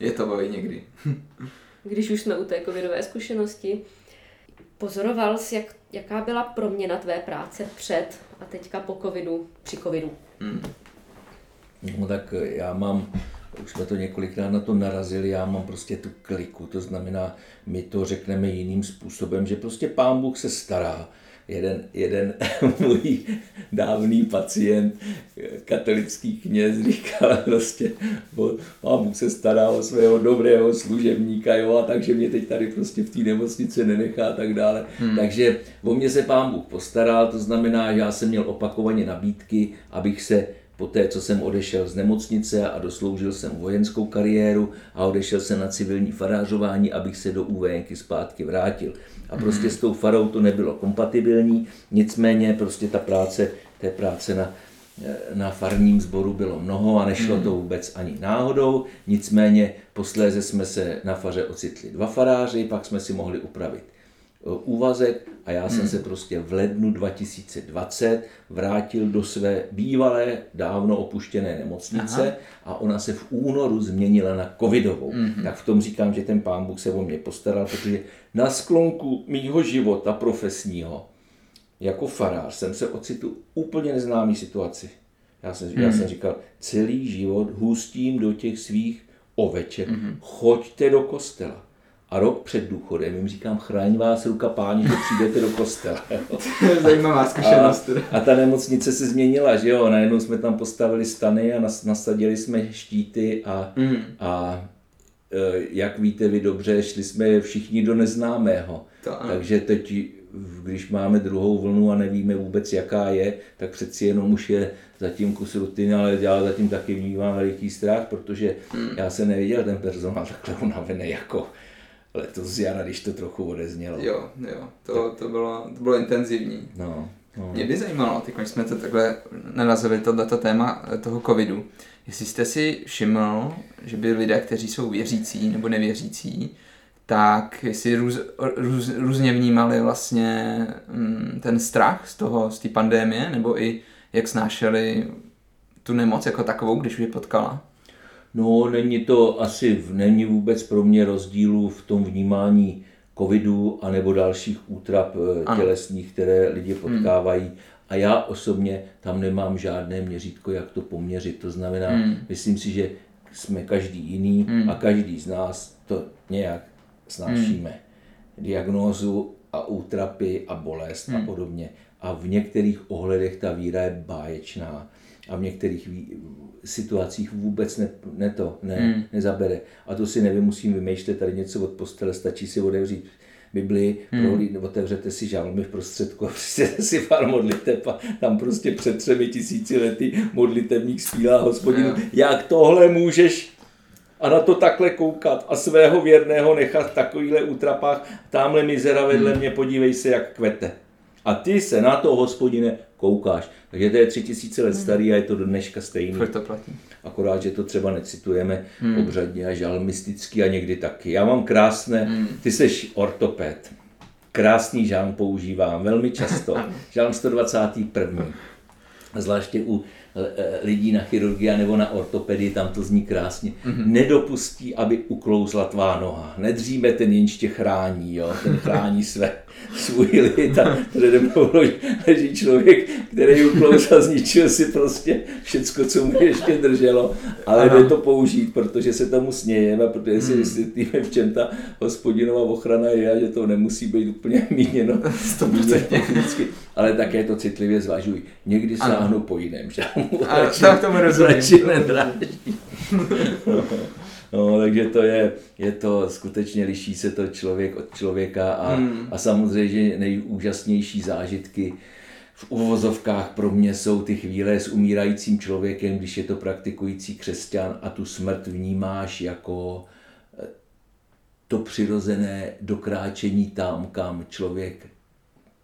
Je to boj někdy když už jsme u té covidové zkušenosti, pozoroval jsi, jak, jaká byla proměna tvé práce před a teďka po covidu, při covidu? Hmm. No tak já mám, už jsme to několikrát na to narazili, já mám prostě tu kliku, to znamená, my to řekneme jiným způsobem, že prostě pán Bůh se stará jeden, jeden můj dávný pacient, katolický kněz, říkal prostě, mám se stará o svého dobrého služebníka, jo, a takže mě teď tady prostě v té nemocnici nenechá a tak dále. Hmm. Takže o mě se pán Bůh postaral, to znamená, že já jsem měl opakovaně nabídky, abych se po té, co jsem odešel z nemocnice a dosloužil jsem vojenskou kariéru a odešel jsem na civilní farářování, abych se do UVNky zpátky vrátil. A prostě s tou farou to nebylo kompatibilní, nicméně prostě ta práce, té práce na na farním sboru bylo mnoho a nešlo to vůbec ani náhodou. Nicméně posléze jsme se na faře ocitli dva faráři, pak jsme si mohli upravit úvazek a já jsem se prostě v lednu 2020 vrátil do své bývalé, dávno opuštěné nemocnice Aha. a ona se v únoru změnila na covidovou. Tak v tom říkám, že ten pán Bůh se o mě postaral, protože na sklonku mýho života profesního jako farář jsem se ocitl úplně neznámý situaci. Já jsem, já jsem říkal, celý život hustím do těch svých oveček, choďte do kostela. A rok před důchodem jim říkám, chraň vás ruka páni, že přijdete do kostela. jo. Zajímavá zkušenost. A, a ta nemocnice se změnila, že jo, najednou jsme tam postavili stany a nas, nasadili jsme štíty a, Mm. a e, jak víte vy dobře, šli jsme všichni do neznámého. To ano. Takže teď, když máme druhou vlnu a nevíme vůbec, jaká je, tak přeci jenom už je zatím kus rutiny, ale já zatím taky vnímám veliký strach, protože Hmm. já jsem neviděl ten personál takhle unavený jako letos z jara, když to trochu odeznělo. Jo, jo, to, to, bylo, to bylo intenzivní. No, no. Mě by zajímalo, teď když jsme to takhle narazili tohleto téma eh, toho covidu, jestli jste si všiml, že by lidé, kteří jsou věřící nebo nevěřící, tak jestli růz, růz, různě vnímali vlastně mm, ten strach z toho, z té pandémie, nebo i jak snášeli tu nemoc jako takovou, když už je potkala. No, není to asi, není vůbec pro mě rozdílu v tom vnímání covidu anebo dalších útrap eh, Ano. tělesných, které lidi potkávají. A já osobně tam nemám žádné měřítko, jak to poměřit. To znamená, Hmm. myslím si, že jsme každý jiný a každý z nás to nějak snášíme. Diagnózu a útrapy a bolest a podobně. A v některých ohledech ta víra je báječná a v některých situacích vůbec ne, ne to, ne, nezabere. A to si nevymusím vymýšlet tady něco od postele, stačí si otevřít Bibli, prohlíd, otevřete si žalmy v prostředku a přijďte si pár modliteb a tam prostě před třemi tisíci lety modlitebník zpívá hospodinu, Jo. jak tohle můžeš a na to takhle koukat a svého věrného nechat v takovýchhle útrapách, tamhle mizera vedle mě, podívej se, jak kvete. A ty se na to, hospodine, koukáš. Takže to je tři tisíce let starý a je to do dneška stejný. Furt to platí. Akorát, že to třeba necitujeme hmm. obřadně a žalmisticky a někdy taky. Já mám krásné, hmm. ty seš ortoped, krásný žalm používám velmi často. žalm 121. Zvláště u eh, lidí na chirurgii nebo na ortopedii, tam to zní krásně. Mm-hmm. Nedopustí, aby uklouzla tvá noha. Nedříme ten jenž tě chrání, jo? ten chrání své, svůj lid a přede mnou leží člověk, který uklouzl a zničil si prostě všecko, co mu ještě drželo, ale jde to použít, protože se tomu smějeme, protože si vysvětlíme, v čem ta hospodinová ochrana je a že to nemusí být úplně míněno, míněno vždycky, ale také to citlivě zvažuj. Někdy sáhnu po jiném žalmu. A tak rozumím. radši nedráží. No, takže to je, je to, skutečně liší se to člověk od člověka a, Hmm. a samozřejmě že nejúžasnější zážitky v uvozovkách pro mě jsou ty chvíle s umírajícím člověkem, když je to praktikující křesťan a tu smrt vnímáš jako eh, to přirozené dokráčení tam, kam člověk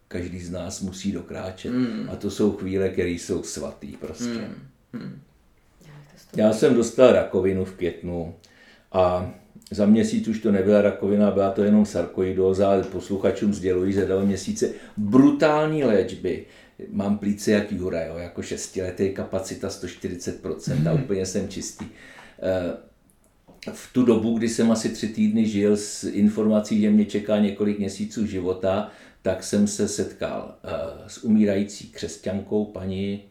každý z nás musí dokráčet. Hmm. A to jsou chvíle, které jsou svatý prostě. Hmm. Já jsem dostal rakovinu v květnu a za měsíc už to nebyla rakovina, byla to jenom sarkoidóza, posluchačům sděluji, že dal měsíce brutální léčby. Mám plíce jak Jura, jo, jako šestiletý kapacita 140% a úplně jsem čistý. Eh, v tu dobu, kdy jsem asi tři týdny žil s informací, že mě čeká několik měsíců života, tak jsem se setkal eh, s umírající křesťankou, paní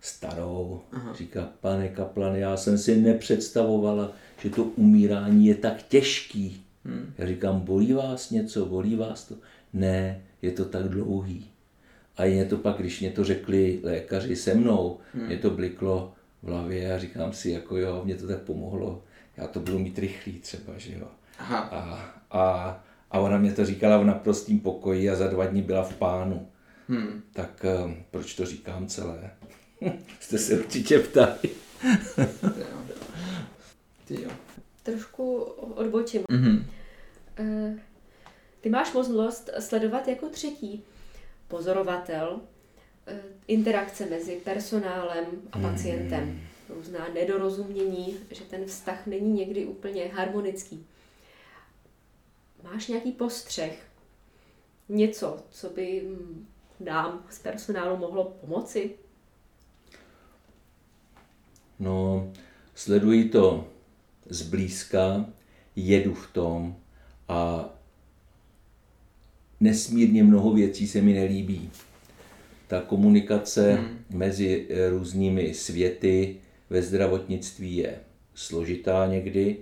starou. Aha. Říká, pane Kaplan, já jsem si nepředstavovala, že to umírání je tak těžký. Hmm. Já říkám, bolí vás něco, bolí vás to? Ne, je to tak dlouhý. A mě to pak, když mě to řekli lékaři se mnou, hmm. mě to bliklo v hlavě a říkám si, jako jo, mě to tak pomohlo, já to budu mít rychlý třeba, že jo. Aha. A, a, a ona mě to říkala v naprostém pokoji a za dva dny byla v pánu. Hmm. Tak um, proč to říkám celé? Jste se určitě ptali. Ty jo. Trošku odbočím. Mhm. Eh, Ty máš možnost sledovat jako třetí pozorovatel eh, interakce mezi personálem a pacientem. Hmm. Různá nedorozumění, že ten vztah není někdy úplně harmonický. Máš nějaký postřeh? Něco, co by nám z personálu mohlo pomoci? No, sleduji to zblízka, jedu v tom a nesmírně mnoho věcí se mi nelíbí. Ta komunikace hmm. mezi různými světy ve zdravotnictví je složitá někdy,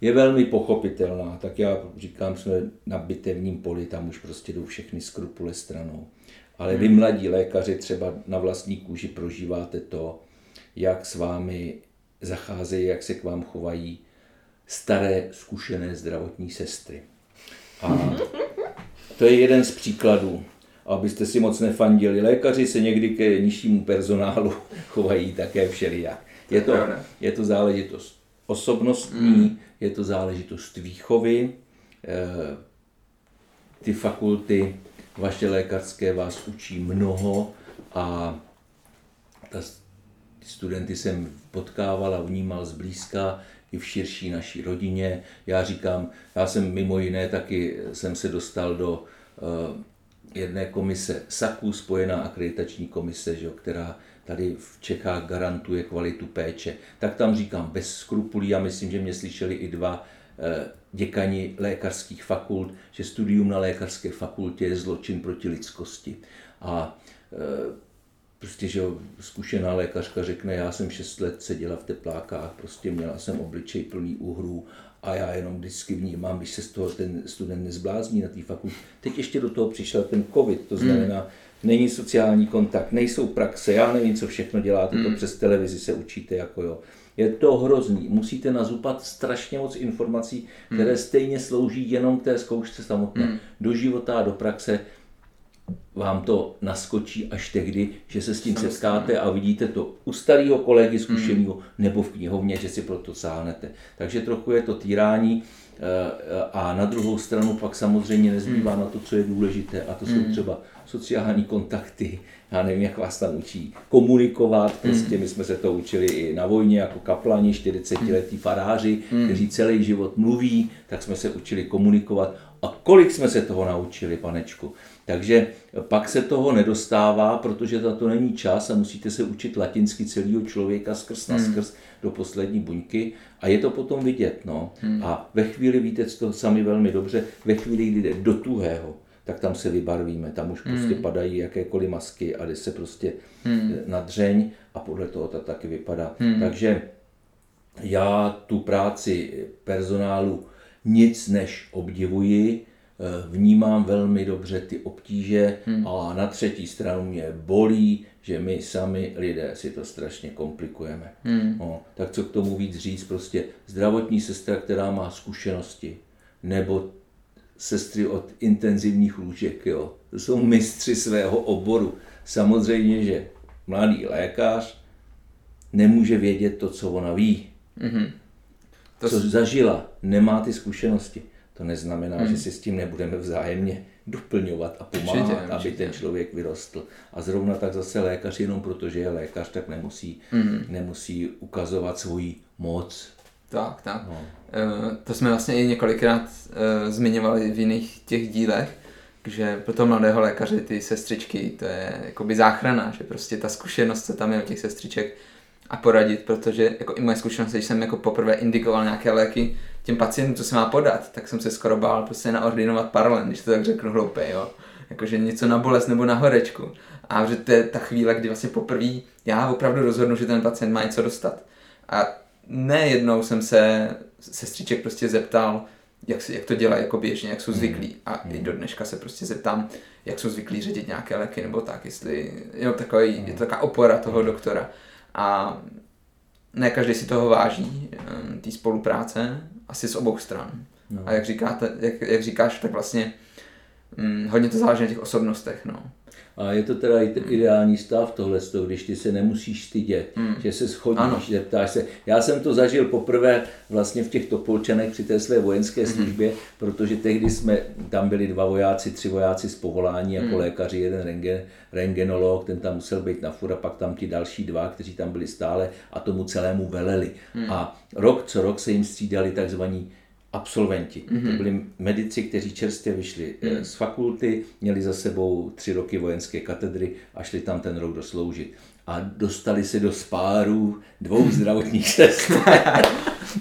je velmi pochopitelná, tak já říkám, jsme na bitevním poli, tam už prostě jdou všechny skrupule stranou. Ale vy hmm. mladí lékaři třeba na vlastní kůži prožíváte to, jak s vámi zacházejí, jak se k vám chovají staré zkušené zdravotní sestry. A to je jeden z příkladů, abyste si moc nefandili. Lékaři se někdy ke nižšímu personálu chovají také všelijak. Je to, je to záležitost osobnostní, mm. je to záležitost výchovy. Eh, ty fakulty vaše lékařské vás učí mnoho a ta, ty studenty jsem potkával a vnímal zblízka i v širší naší rodině. Já říkám, já jsem mimo jiné taky jsem se dostal do uh, jedné komise SAKU, spojená akreditační komise, že, která tady v Čechách garantuje kvalitu péče. Tak tam říkám bez skrupulí a myslím, že mě slyšeli i dva uh, děkani lékařských fakult, že studium na lékařské fakultě je zločin proti lidskosti. A uh, prostě, že zkušená lékařka řekne, já jsem 6 let seděla v teplákách, prostě měla jsem obličej plný uhrů a já jenom vždycky vnímám, když se z toho ten student nezblázní na té fakultě. Teď ještě do toho přišel ten covid, to znamená, hmm. není sociální kontakt, nejsou praxe, já nevím, co všechno děláte, hmm. to přes televizi se učíte, jako jo. Je to hrozný. Musíte nazupat strašně moc informací, které hmm. stejně slouží jenom k té zkoušce samotné. Hmm. Do života a do praxe vám to naskočí až tehdy, že se s tím setkáte a vidíte to u starého kolegy zkušeného hmm. nebo v knihovně, že si proto sáhnete. Takže trochu je to týrání eh, a na druhou stranu pak samozřejmě nezbývá hmm. na to, co je důležité a to jsou hmm. třeba sociální kontakty, já nevím, jak vás tam učí komunikovat, prostě my jsme se to učili i na vojně jako kaplani, 40-letí faráři, kteří celý život mluví, tak jsme se učili komunikovat a kolik jsme se toho naučili, panečku. Takže pak se toho nedostává, protože za to není čas a musíte se učit latinsky celého člověka skrz na hmm. skrz do poslední buňky a je to potom vidět. No. Hmm. A ve chvíli, víte to sami velmi dobře, ve chvíli, kdy jde do tuhého, tak tam se vybarvíme, tam už prostě hmm. padají jakékoliv masky a jde se prostě hmm. na dřeň a podle toho to taky vypadá. Hmm. Takže já tu práci personálu nic než obdivuji, Eh, vnímám velmi dobře ty obtíže hmm. a na třetí stranu mě bolí, že my sami lidé si to strašně komplikujeme. Hmm. No, tak co k tomu víc říct, prostě zdravotní sestra, která má zkušenosti, nebo sestry od intenzivních lůžek, jo. To jsou mistři svého oboru. Samozřejmě, že mladý lékař nemůže vědět to, co ona ví. Mm-hmm. To co zažila, nemá ty zkušenosti to neznamená, hmm. že si s tím nebudeme vzájemně doplňovat a pomáhat, určitě, určitě. aby ten člověk vyrostl. A zrovna tak zase lékař jenom protože je lékař, tak nemusí, hmm. nemusí ukazovat svoji moc. Tak, tak. No. E, to jsme vlastně i několikrát e, zmiňovali v jiných těch dílech, že pro toho mladého lékaře ty sestřičky, to je jakoby záchrana, že prostě ta zkušenost, co tam je u těch sestřiček, a poradit, protože jako i moje zkušenost, když jsem jako poprvé indikoval nějaké léky těm pacientům, co se má podat, tak jsem se skoro bál prostě naordinovat paralen, když to tak řeknu hloupě, jo. Jakože něco na bolest nebo na horečku. A že to je ta chvíle, kdy vlastně poprvé já opravdu rozhodnu, že ten pacient má něco dostat. A nejednou jsem se sestříček prostě zeptal, jak, jak to dělají jako běžně, jak jsou hmm. zvyklí. A i do dneška se prostě zeptám, jak jsou zvyklí ředit nějaké léky nebo tak, jestli jo, takový, je to taková opora toho doktora. A ne každý si toho váží, ehm, té spolupráce, asi z obou stran. No. A jak, říkáte, jak, jak říkáš, tak vlastně hm, hodně to záleží na těch osobnostech. No. A je to teda i ten ideální stav tohle, když ty se nemusíš stydět, hmm. že se schodíš, ano. že ptáš se. Já jsem to zažil poprvé vlastně v těch Topolčanech při té své vojenské hmm. službě, hmm. protože tehdy jsme, tam byli dva vojáci, tři vojáci z povolání jako hmm. lékaři, jeden rengen, rengenolog, ten tam musel být na fura, pak tam ti další dva, kteří tam byli stále a tomu celému veleli. Hmm. A rok co rok se jim střídali takzvaní absolventi. Mm-hmm. To byli medici, kteří čerstvě vyšli mm. z fakulty, měli za sebou tři roky vojenské katedry a šli tam ten rok dosloužit. A dostali se do spáru dvou zdravotních sester.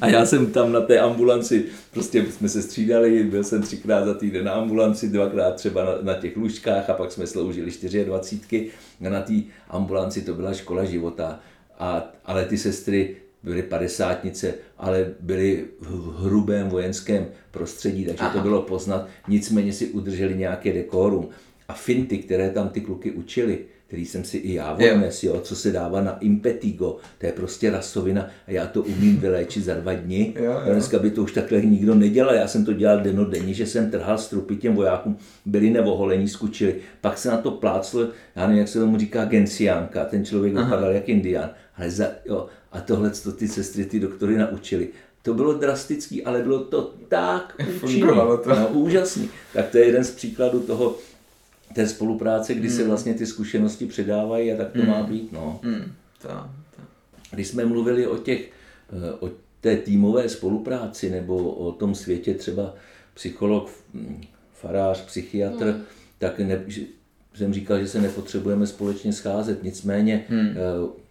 a já jsem tam na té ambulanci, prostě jsme se střídali, byl jsem třikrát za týden na ambulanci, dvakrát třeba na, na těch lůžkách a pak jsme sloužili 24. A na té ambulanci to byla škola života. A, ale ty sestry byly padesátnice, ale byly v hrubém vojenském prostředí, takže Aha. to bylo poznat. Nicméně si udrželi nějaké dekorum. A finty, které tam ty kluky učili, který jsem si i já odnes, jo, co se dává na impetigo, to je prostě rasovina a já to umím vyléčit za dva dny. Jo, jo. Dneska by to už takhle nikdo nedělal, já jsem to dělal denodenně, že jsem trhal strupy těm vojákům, byli nevoholení, skučili, pak se na to pláclo, já nevím, jak se tomu říká, genciánka, ten člověk vypadal jak indián, ale za, jo, a tohle to ty sestry, ty doktory naučili. To bylo drastický, ale bylo to tak účinné, no, úžasný. Tak to je jeden z příkladů toho, té spolupráce, kdy mm. se hmm. vlastně ty zkušenosti předávají a tak to mm. má být. No. Mm. To, to. Když jsme mluvili o těch, eh, o té týmové spolupráci nebo o tom světě třeba psycholog, farář, psychiatr, mm. tak ne, jsem říkal, že se nepotřebujeme společně scházet. Nicméně hmm. Eh,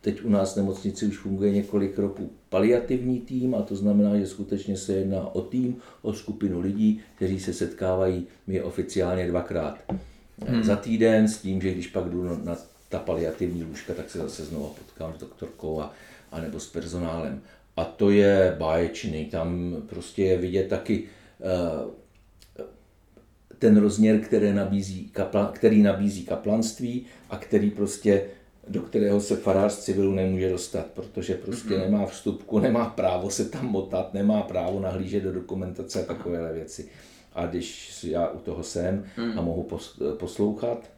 teď u nás v nemocnici už funguje několik roků paliativní tým a to znamená, že skutečně se jedná o tým, o skupinu lidí, kteří se setkávají my oficiálně dvakrát hmm. za týden s tím, že když pak jdu na ta paliativní lůžka, tak se zase znovu potkám s doktorkou a, a nebo s personálem. A to je báječný, tam prostě je vidět taky uh, ten rozměr, které nabízí kapla, který nabízí kaplanství a který prostě do kterého se farář civilu nemůže dostat, protože prostě mm-hmm. nemá vstupku, nemá právo se tam motat, nemá právo nahlížet do dokumentace a takovéhle věci. A když já u toho jsem a mohu poslouchat,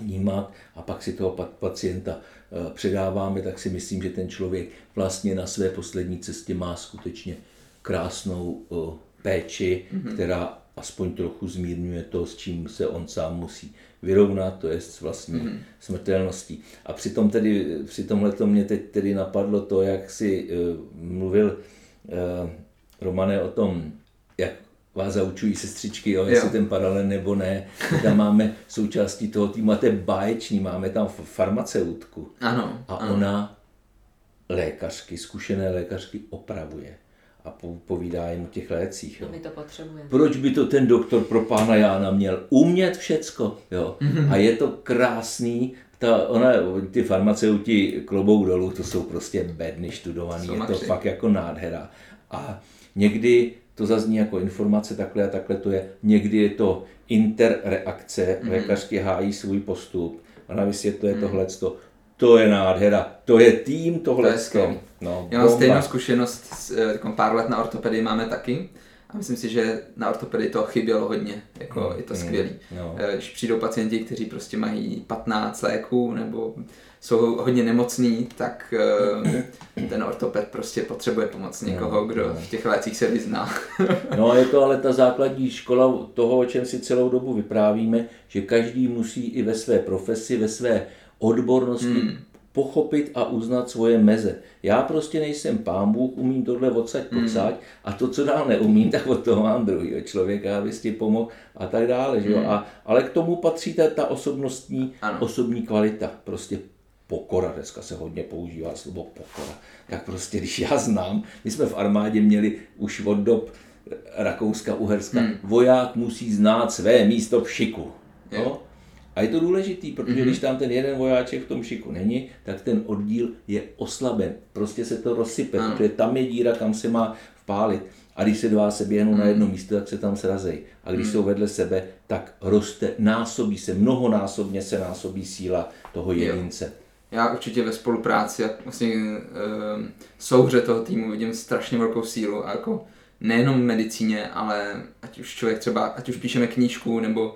vnímat a pak si toho pacienta eh, předáváme, tak si myslím, že ten člověk vlastně na své poslední cestě má skutečně krásnou eh, péči, mm-hmm. která aspoň trochu zmírňuje to, s čím se on sám musí vyrovnat, to je s vlastní mm-hmm. smrtelností. A přitom tedy, při tomhle to mě teď tedy napadlo to, jak si uh, mluvil uh, Romane o tom, jak vás zaučují sestřičky, jo, jestli jo. ten paralel nebo ne. Tam máme součástí toho týmu, a to je báječný, máme tam farmaceutku. Ano, a ano. ona lékařky, zkušené lékařky opravuje a povídá jim o těch lécích. Jo. No my to potřebujeme. Proč by to ten doktor pro pána Jána měl umět všecko? Jo? Mm-hmm. A je to krásný, ta, ona, ty farmaceuti klobou dolů, to jsou prostě bedny študovaný, je to fakt jako nádhera. A někdy to zazní jako informace, takhle a takhle to je. Někdy je to interreakce, mm-hmm. lékařky hájí svůj postup, ona vysvětluje mm-hmm. tohleto to je nádhera, to je tým tohle. To no, Já mám stejnou zkušenost, jako pár let na ortopedii máme taky. A myslím si, že na ortopedii to chybělo hodně, jako mm, je to mm, skvělý. No. Když přijdou pacienti, kteří prostě mají 15 léků nebo jsou hodně nemocní, tak ten ortoped prostě potřebuje pomoc někoho, kdo no. v těch lécích se vyzná. no je to ale ta základní škola toho, o čem si celou dobu vyprávíme, že každý musí i ve své profesi, ve své odbornosti hmm. pochopit a uznat svoje meze. Já prostě nejsem pán Bůh, umím tohle odsaď pocať hmm. a to, co dál neumím, tak od toho mám druhý člověka, aby ti pomohl a tak dále. Že jo? Hmm. A, ale k tomu patří ta, ta osobnostní, ano. osobní kvalita. Prostě pokora, dneska se hodně používá slovo pokora. Tak prostě, když já znám, my jsme v armádě měli už od dob Rakouska, Uherska, hmm. voják musí znát své místo v šiku. No? A je to důležitý, protože mm-hmm. když tam ten jeden vojáček v tom šiku není, tak ten oddíl je oslaben. Prostě se to rozsype, ano. protože tam je díra, kam se má vpálit. A když se dva se běhnou mm. na jedno místo, tak se tam srazej. A když mm. jsou vedle sebe, tak roste, násobí se, mnohonásobně se násobí síla toho jedince. Jo. Já určitě ve spolupráci a vlastně e, souhře toho týmu vidím strašně velkou sílu a jako nejenom v medicíně, ale ať už člověk třeba, ať už píšeme knížku nebo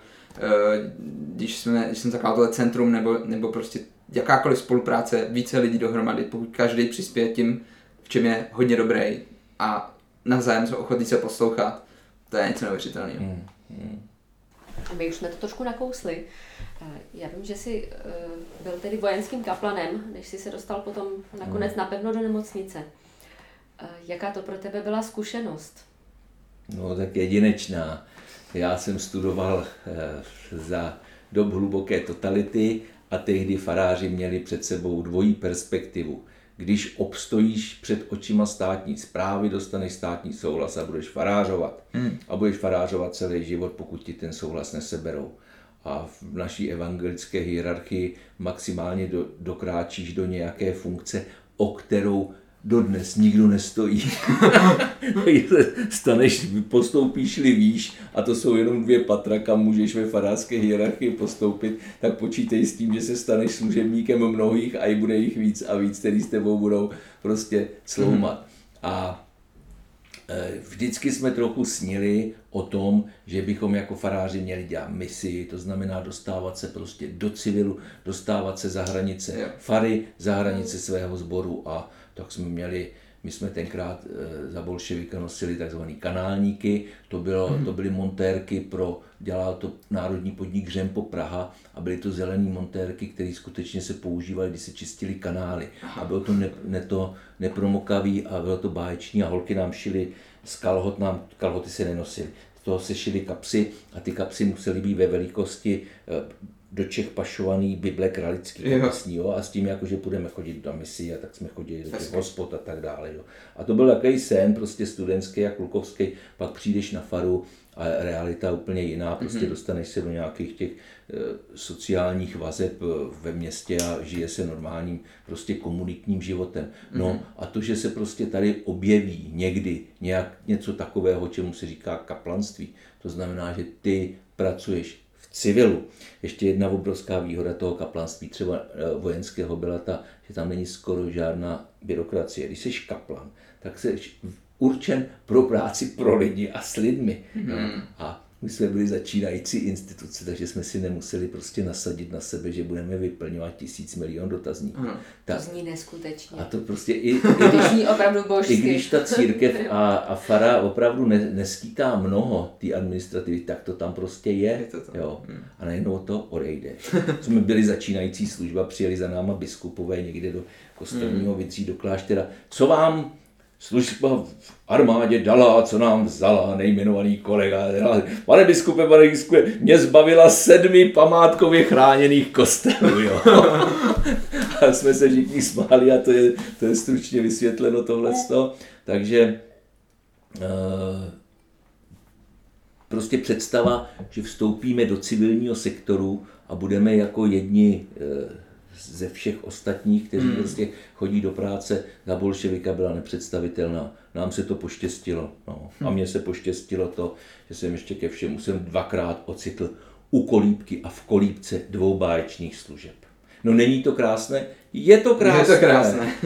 když, jsme, když jsem zakládal tohle centrum nebo, nebo prostě jakákoliv spolupráce, více lidí dohromady, pokud každý přispěje tím, v čem je hodně dobrý a navzájem jsou ochotní se poslouchat, to je něco neuvěřitelného. Hmm. Hmm. My už jsme to trošku nakousli. Eh, já vím, že jsi eh, byl tedy vojenským kaplanem, než jsi se dostal potom nakonec hmm. napevno do nemocnice. Eh, jaká to pro tebe byla zkušenost? No tak jedinečná. Já jsem studoval za dob hluboké totality a tehdy faráři měli před sebou dvojí perspektivu. Když obstojíš před očima státní zprávy, dostaneš státní souhlas a budeš farářovat. Hmm. A budeš farářovat celý život, pokud ti ten souhlas neseberou. A v naší evangelické hierarchii maximálně do, dokráčíš do nějaké funkce, o kterou dodnes nikdo nestojí. Staneš, postoupíš-li výš, a to jsou jenom dvě patra, kam můžeš ve farářské hierarchii postoupit, tak počítej s tím, že se staneš služebníkem mnohých a i bude jich víc a víc, který s tebou budou prostě sloumat. Mm. A e, vždycky jsme trochu snili o tom, že bychom jako faráři měli dělat misi, to znamená dostávat se prostě do civilu, dostávat se za hranice fary, za hranice svého sboru a tak jsme měli, my jsme tenkrát eh, za bolševika nosili takzvané kanálníky, to, bylo, hmm. to byly montérky pro, dělal to národní podnik Řempo Praha a byly to zelené montérky, které skutečně se používaly, když se čistili kanály. A bylo to, ne, ne to nepromokavý a bylo to báječní a holky nám šily z kalhot, nám kalhoty se nenosily. Z toho se šily kapsy a ty kapsy musely být ve velikosti eh, do Čech pašovaný Bible kralický kapesní, jo, a s tím, jako, že budeme chodit do misi a tak jsme chodili do těch hospod a tak dále. Jo. A to byl takový sen, prostě studentský a klukovský, pak přijdeš na faru a realita úplně jiná, prostě mm-hmm. dostaneš se do nějakých těch e, sociálních vazeb eh, ve městě a žije se normálním prostě komunitním životem. No mm-hmm. a to, že se prostě tady objeví někdy nějak něco takového, čemu se říká kaplanství, to znamená, že ty pracuješ civilu. Ještě jedna obrovská výhoda toho kaplanství, třeba eh, vojenského, byla ta, že tam není skoro žádná byrokracie. Když jsi kaplan, tak jsi určen pro práci pro lidi a s lidmi. Mm. A my jsme byli začínající instituce, takže jsme si nemuseli prostě nasadit na sebe, že budeme vyplňovat tisíc milion dotazníků. Hmm. Tak, to zní neskutečně. A to prostě i, i, když, opravdu božsky. i když ta církev a, a fara opravdu ne, neskýtá mnoho té administrativy, tak to tam prostě je. je to to. Jo. Hmm. A najednou to odejde. jsme byli začínající služba, přijeli za náma biskupové někde do kostelního hmm. vytří do kláštera. Co vám služba v armádě dala, co nám vzala, nejmenovaný kolega. Pane biskupe, pane biskupe, mě zbavila sedmi památkově chráněných kostelů. Jo. a jsme se všichni smáli a to je, to je stručně vysvětleno tohle. Takže uh, prostě představa, že vstoupíme do civilního sektoru a budeme jako jedni uh, ze všech ostatních, kteří hmm. prostě chodí do práce, za bolševika byla nepředstavitelná. Nám se to poštěstilo. No. A mně se poštěstilo to, že jsem ještě ke všemu jsem dvakrát ocitl u kolíbky a v kolípce dvou báječných služeb. No není to krásné? Je to krásné. Je to krásné.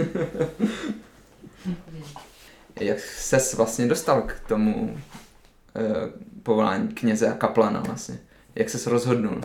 Jak ses vlastně dostal k tomu eh, povolání kněze a kaplana vlastně? Jak ses rozhodnul?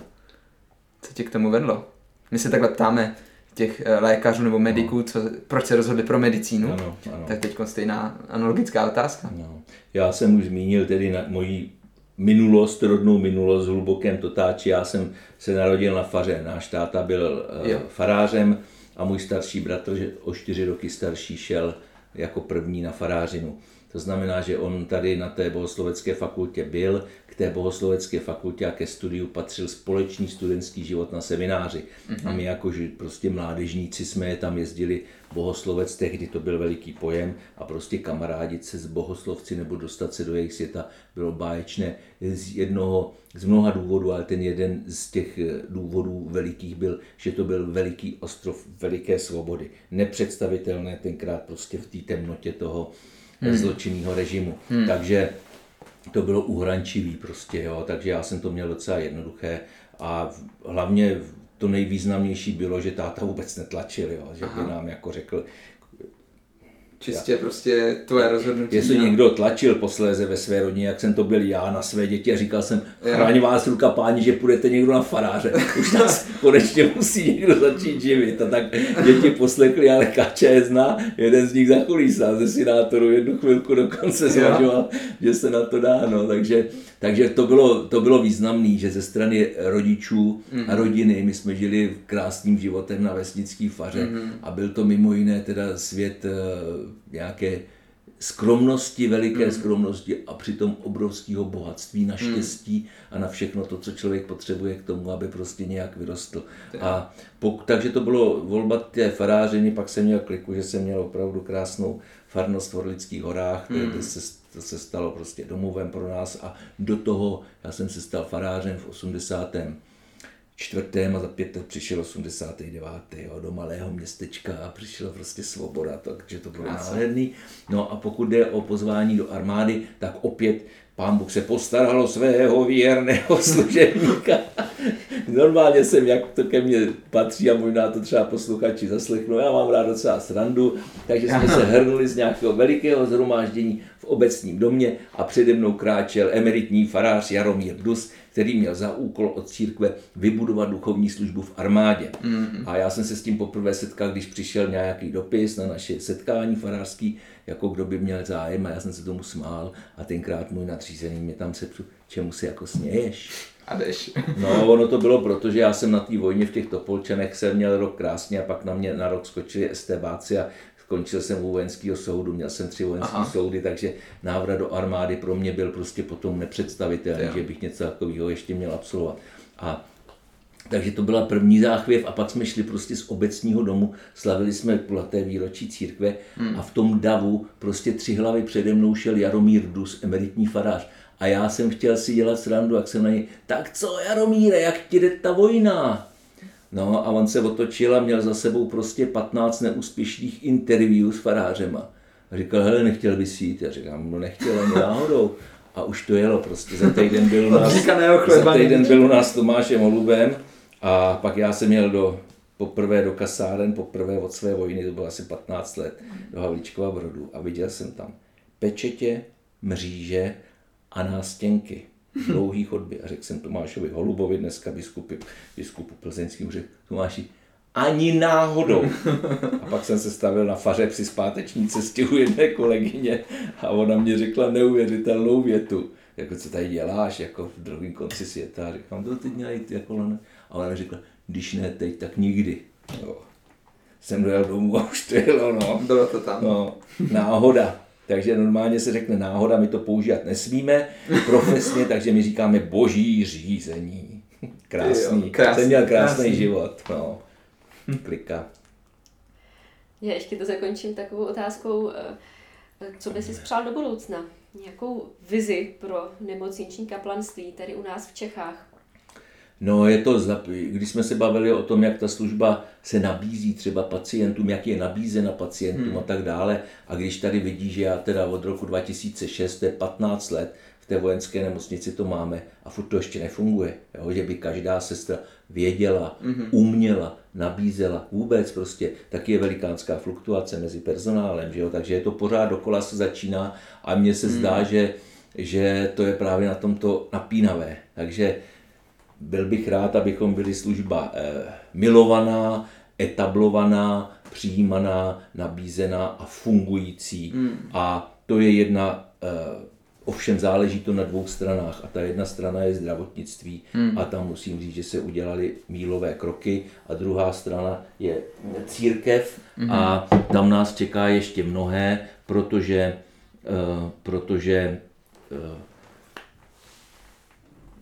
Co tě k tomu vedlo? My se takhle ptáme těch eh, lékařů nebo mediků, co, proč se rozhodli pro medicínu, ano, ano. tak teď stejná analogická otázka. No. Já jsem už zmínil tedy na moji minulost, rodnou minulost v hlubokém totáči. Já jsem se narodil na faře. Náš táta byl uh, jo. farářem a můj starší bratr, že o čtyři roky starší, šel jako první na farářinu. To znamená, že on tady na té bohoslovecké fakultě byl, k té bohoslovecké fakultě a ke studiu patřil společný studentský život na semináři. Mm-hmm. A my jakože prostě mládežníci jsme tam jezdili bohoslovec, tehdy to byl veliký pojem a prostě kamarádit se s bohoslovci nebo dostat se do jejich světa bylo báječné z jednoho, z mnoha důvodů, ale ten jeden z těch důvodů velikých byl, že to byl veliký ostrov veliké svobody. Nepředstavitelné tenkrát prostě v té temnotě toho hmm. zločinného režimu. Hmm. Takže to bylo uhrančivý prostě, jo, takže já jsem to měl docela jednoduché a hlavně to nejvýznamnější bylo, že táta vůbec netlačil, jo, že by nám jako řekl, Čistě já. prostě tvoje rozhodnutí. Jestli no. někdo tlačil posléze ve své rodině, jak jsem to byl já na své děti a říkal jsem, chráň vás ruka páni, že půjdete někdo na faráře. Už nás konečně musí někdo začít živit. A tak děti poslechli, ale Kača je zná, jeden z nich zakulísal ze senátoru jednu chvilku dokonce zvažoval, že se na to dá. No. Takže, takže to bylo, to bylo významné, že ze strany rodičů mm-hmm. a rodiny my jsme žili krásným životem na vesnické faře mm-hmm. a byl to mimo jiné teda svět eh, nějaké skromnosti, veliké mm. skromnosti a přitom obrovského bohatství na hmm. štěstí mm. a na všechno to, co člověk potřebuje k tomu, aby prostě nějak vyrostl. A pok, takže to bylo volba té farářiny, pak jsem měl kliku, že jsem měl opravdu krásnou farnost v Orlických horách, mm. kde se, to se stalo prostě domovem pro nás a do toho já jsem se stal farářem v 80 čtvrtém a za pět let přišel 89. Jo, do malého městečka a přišla prostě svoboda, takže to bylo nádherný. No a pokud jde o pozvání do armády, tak opět pán Bůh se postaral o svého věrného služebníka. Normálně jsem, jak to ke mně patří a možná to třeba posluchači zaslechnou, já mám rád docela srandu, takže jsme se hrnuli z nějakého velikého zhromáždění v obecním domě a přede mnou kráčel emeritní farář Jaromír Dus, který měl za úkol od církve vybudovat duchovní službu v armádě. Mm-hmm. A já jsem se s tím poprvé setkal, když přišel nějaký dopis na naše setkání farářský, jako kdo by měl zájem a já jsem se tomu smál a tenkrát můj nadřízený mě tam se čemu si jako směješ. A jdeš. No, ono to bylo proto, že já jsem na té vojně v těch Topolčanech se měl rok krásně a pak na mě na rok skočili STBáci a skončil jsem u vojenského soudu, měl jsem tři vojenské soudy, takže návrat do armády pro mě byl prostě potom nepředstavitelný, že bych něco takového ještě měl absolvovat. A takže to byla první záchvěv a pak jsme šli prostě z obecního domu, slavili jsme kulaté výročí církve hmm. a v tom davu prostě tři hlavy přede mnou šel Jaromír Dus, emeritní farář. A já jsem chtěl si dělat srandu, jak jsem na něj, tak co Jaromíre, jak ti jde ta vojna? No a on se otočil a měl za sebou prostě 15 neúspěšných interview s farářema. A říkal, hele, nechtěl bys jít? Já říkám, no nechtěl ani náhodou. A už to jelo prostě. Za týden byl u nás, za týden byl u nás Tomášem Holubem a pak já jsem měl do, poprvé do kasáren, poprvé od své vojny, to bylo asi 15 let, do Havlíčkova Brodu a viděl jsem tam pečetě, mříže a nástěnky dlouhý chodby. A řekl jsem Tomášovi Holubovi, dneska biskupi, biskupu plzeňským, řekl Tomáši, ani náhodou. A pak jsem se stavil na faře při zpáteční cestě u jedné kolegyně a ona mě řekla neuvěřitelnou větu. Jako, co tady děláš, jako v druhém konci světa. A říkám, to teď jít jako ne. A ona řekla, když ne teď, tak nikdy. Jo. Jsem dojel domů a už to jelo, no. Bylo to tam. No, náhoda. Takže normálně se řekne náhoda, my to používat nesmíme profesně, takže my říkáme boží řízení. Krásný. Jo, krásný Jsem měl krásný, krásný. život. No. Klika. Já ještě to zakončím takovou otázkou, eh, co by si přál do budoucna? Nějakou vizi pro nemocniční kaplanství tady u nás v Čechách? No je to, když jsme se bavili o tom, jak ta služba se nabízí třeba pacientům, jak je nabízena pacientům hmm. a tak dále. A když tady vidí, že já teda od roku 2006, to je 15 let, v té vojenské nemocnici to máme a furt to ještě nefunguje. Jo? Že by každá sestra věděla, mm-hmm. uměla, nabízela vůbec prostě, taky je velikánská fluktuace mezi personálem, že jo? takže je to pořád dokola se začíná a mně se mm. zdá, že, že to je právě na tomto napínavé. Takže byl bych rád, abychom byli služba eh, milovaná, etablovaná, přijímaná, nabízená a fungující. Mm. A to je jedna, eh, ovšem záleží to na dvou stranách. A ta jedna strana je zdravotnictví mm. a tam musím říct, že se udělali mílové kroky. A druhá strana je církev mm. a tam nás čeká ještě mnohé, protože, eh, protože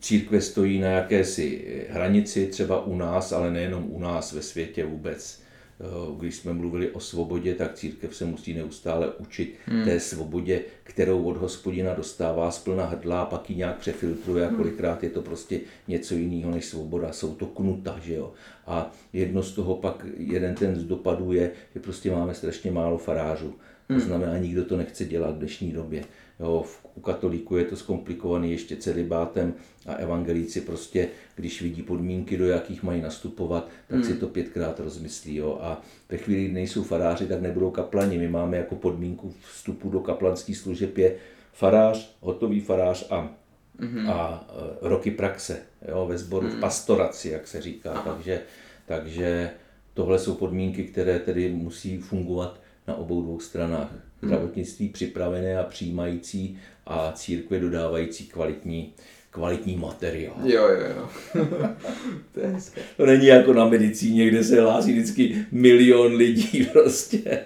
církve stojí na jakési hranici, třeba u nás, ale nejenom u nás, ve světě vůbec. Eh, když jsme mluvili o svobodě, tak církev se musí neustále učit hmm. té svobodě, kterou od hospodina dostává z plna hrdla a pak ji nějak přefiltruje a hmm. kolikrát je to prostě něco jiného než svoboda. Jsou to knuta, že jo. A jedno z toho pak, jeden ten z dopadů je, že prostě máme strašně málo farářů To znamená, nikdo to nechce dělat v dnešní době. Jo, u katolíků je to zkomplikovaný ještě celibátem a evangelíci prostě, když vidí podmínky, do jakých mají nastupovat, tak hmm. si to pětkrát rozmyslí. Jo. A ve chvíli, kdy nejsou faráři, tak nebudou kaplani. My máme jako podmínku vstupu do kaplanských služeb je farář, hotový farář a, hmm. a e, roky praxe jo, ve sboru, hmm. v pastoraci, jak se říká. Takže, takže tohle jsou podmínky, které tedy musí fungovat na obou dvou stranách. Zdravotnictví připravené a přijímající a církve dodávající kvalitní, kvalitní materiál. Jo, jo, jo. to, je to není jako na medicíně, kde se hlásí vždycky milion lidí prostě.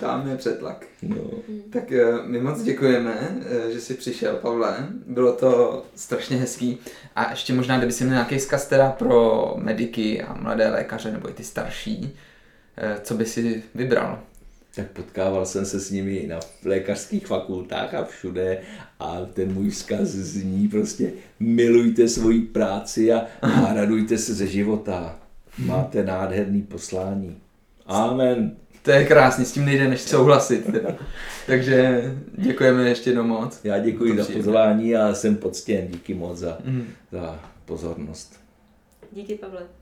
Tam je přetlak. No. Tak eh, my moc děkujeme, eh, že jsi přišel, Pavle. Bylo to strašně hezký. A ještě možná, kdyby si měl nějaký zkaz teda pro mediky a mladé lékaře, nebo i ty starší, co by si vybral? tak potkával jsem se s nimi na lékařských fakultách a všude a ten můj vzkaz zní prostě milujte svoji práci a, a radujte se ze života. Máte nádherný poslání. Amen. To je krásný, s tím nejde než souhlasit. Takže děkujeme ještě jednou moc. Já děkuji za pozvání a jsem poctěn. Díky moc za, mm. za pozornost. Díky, Pavle.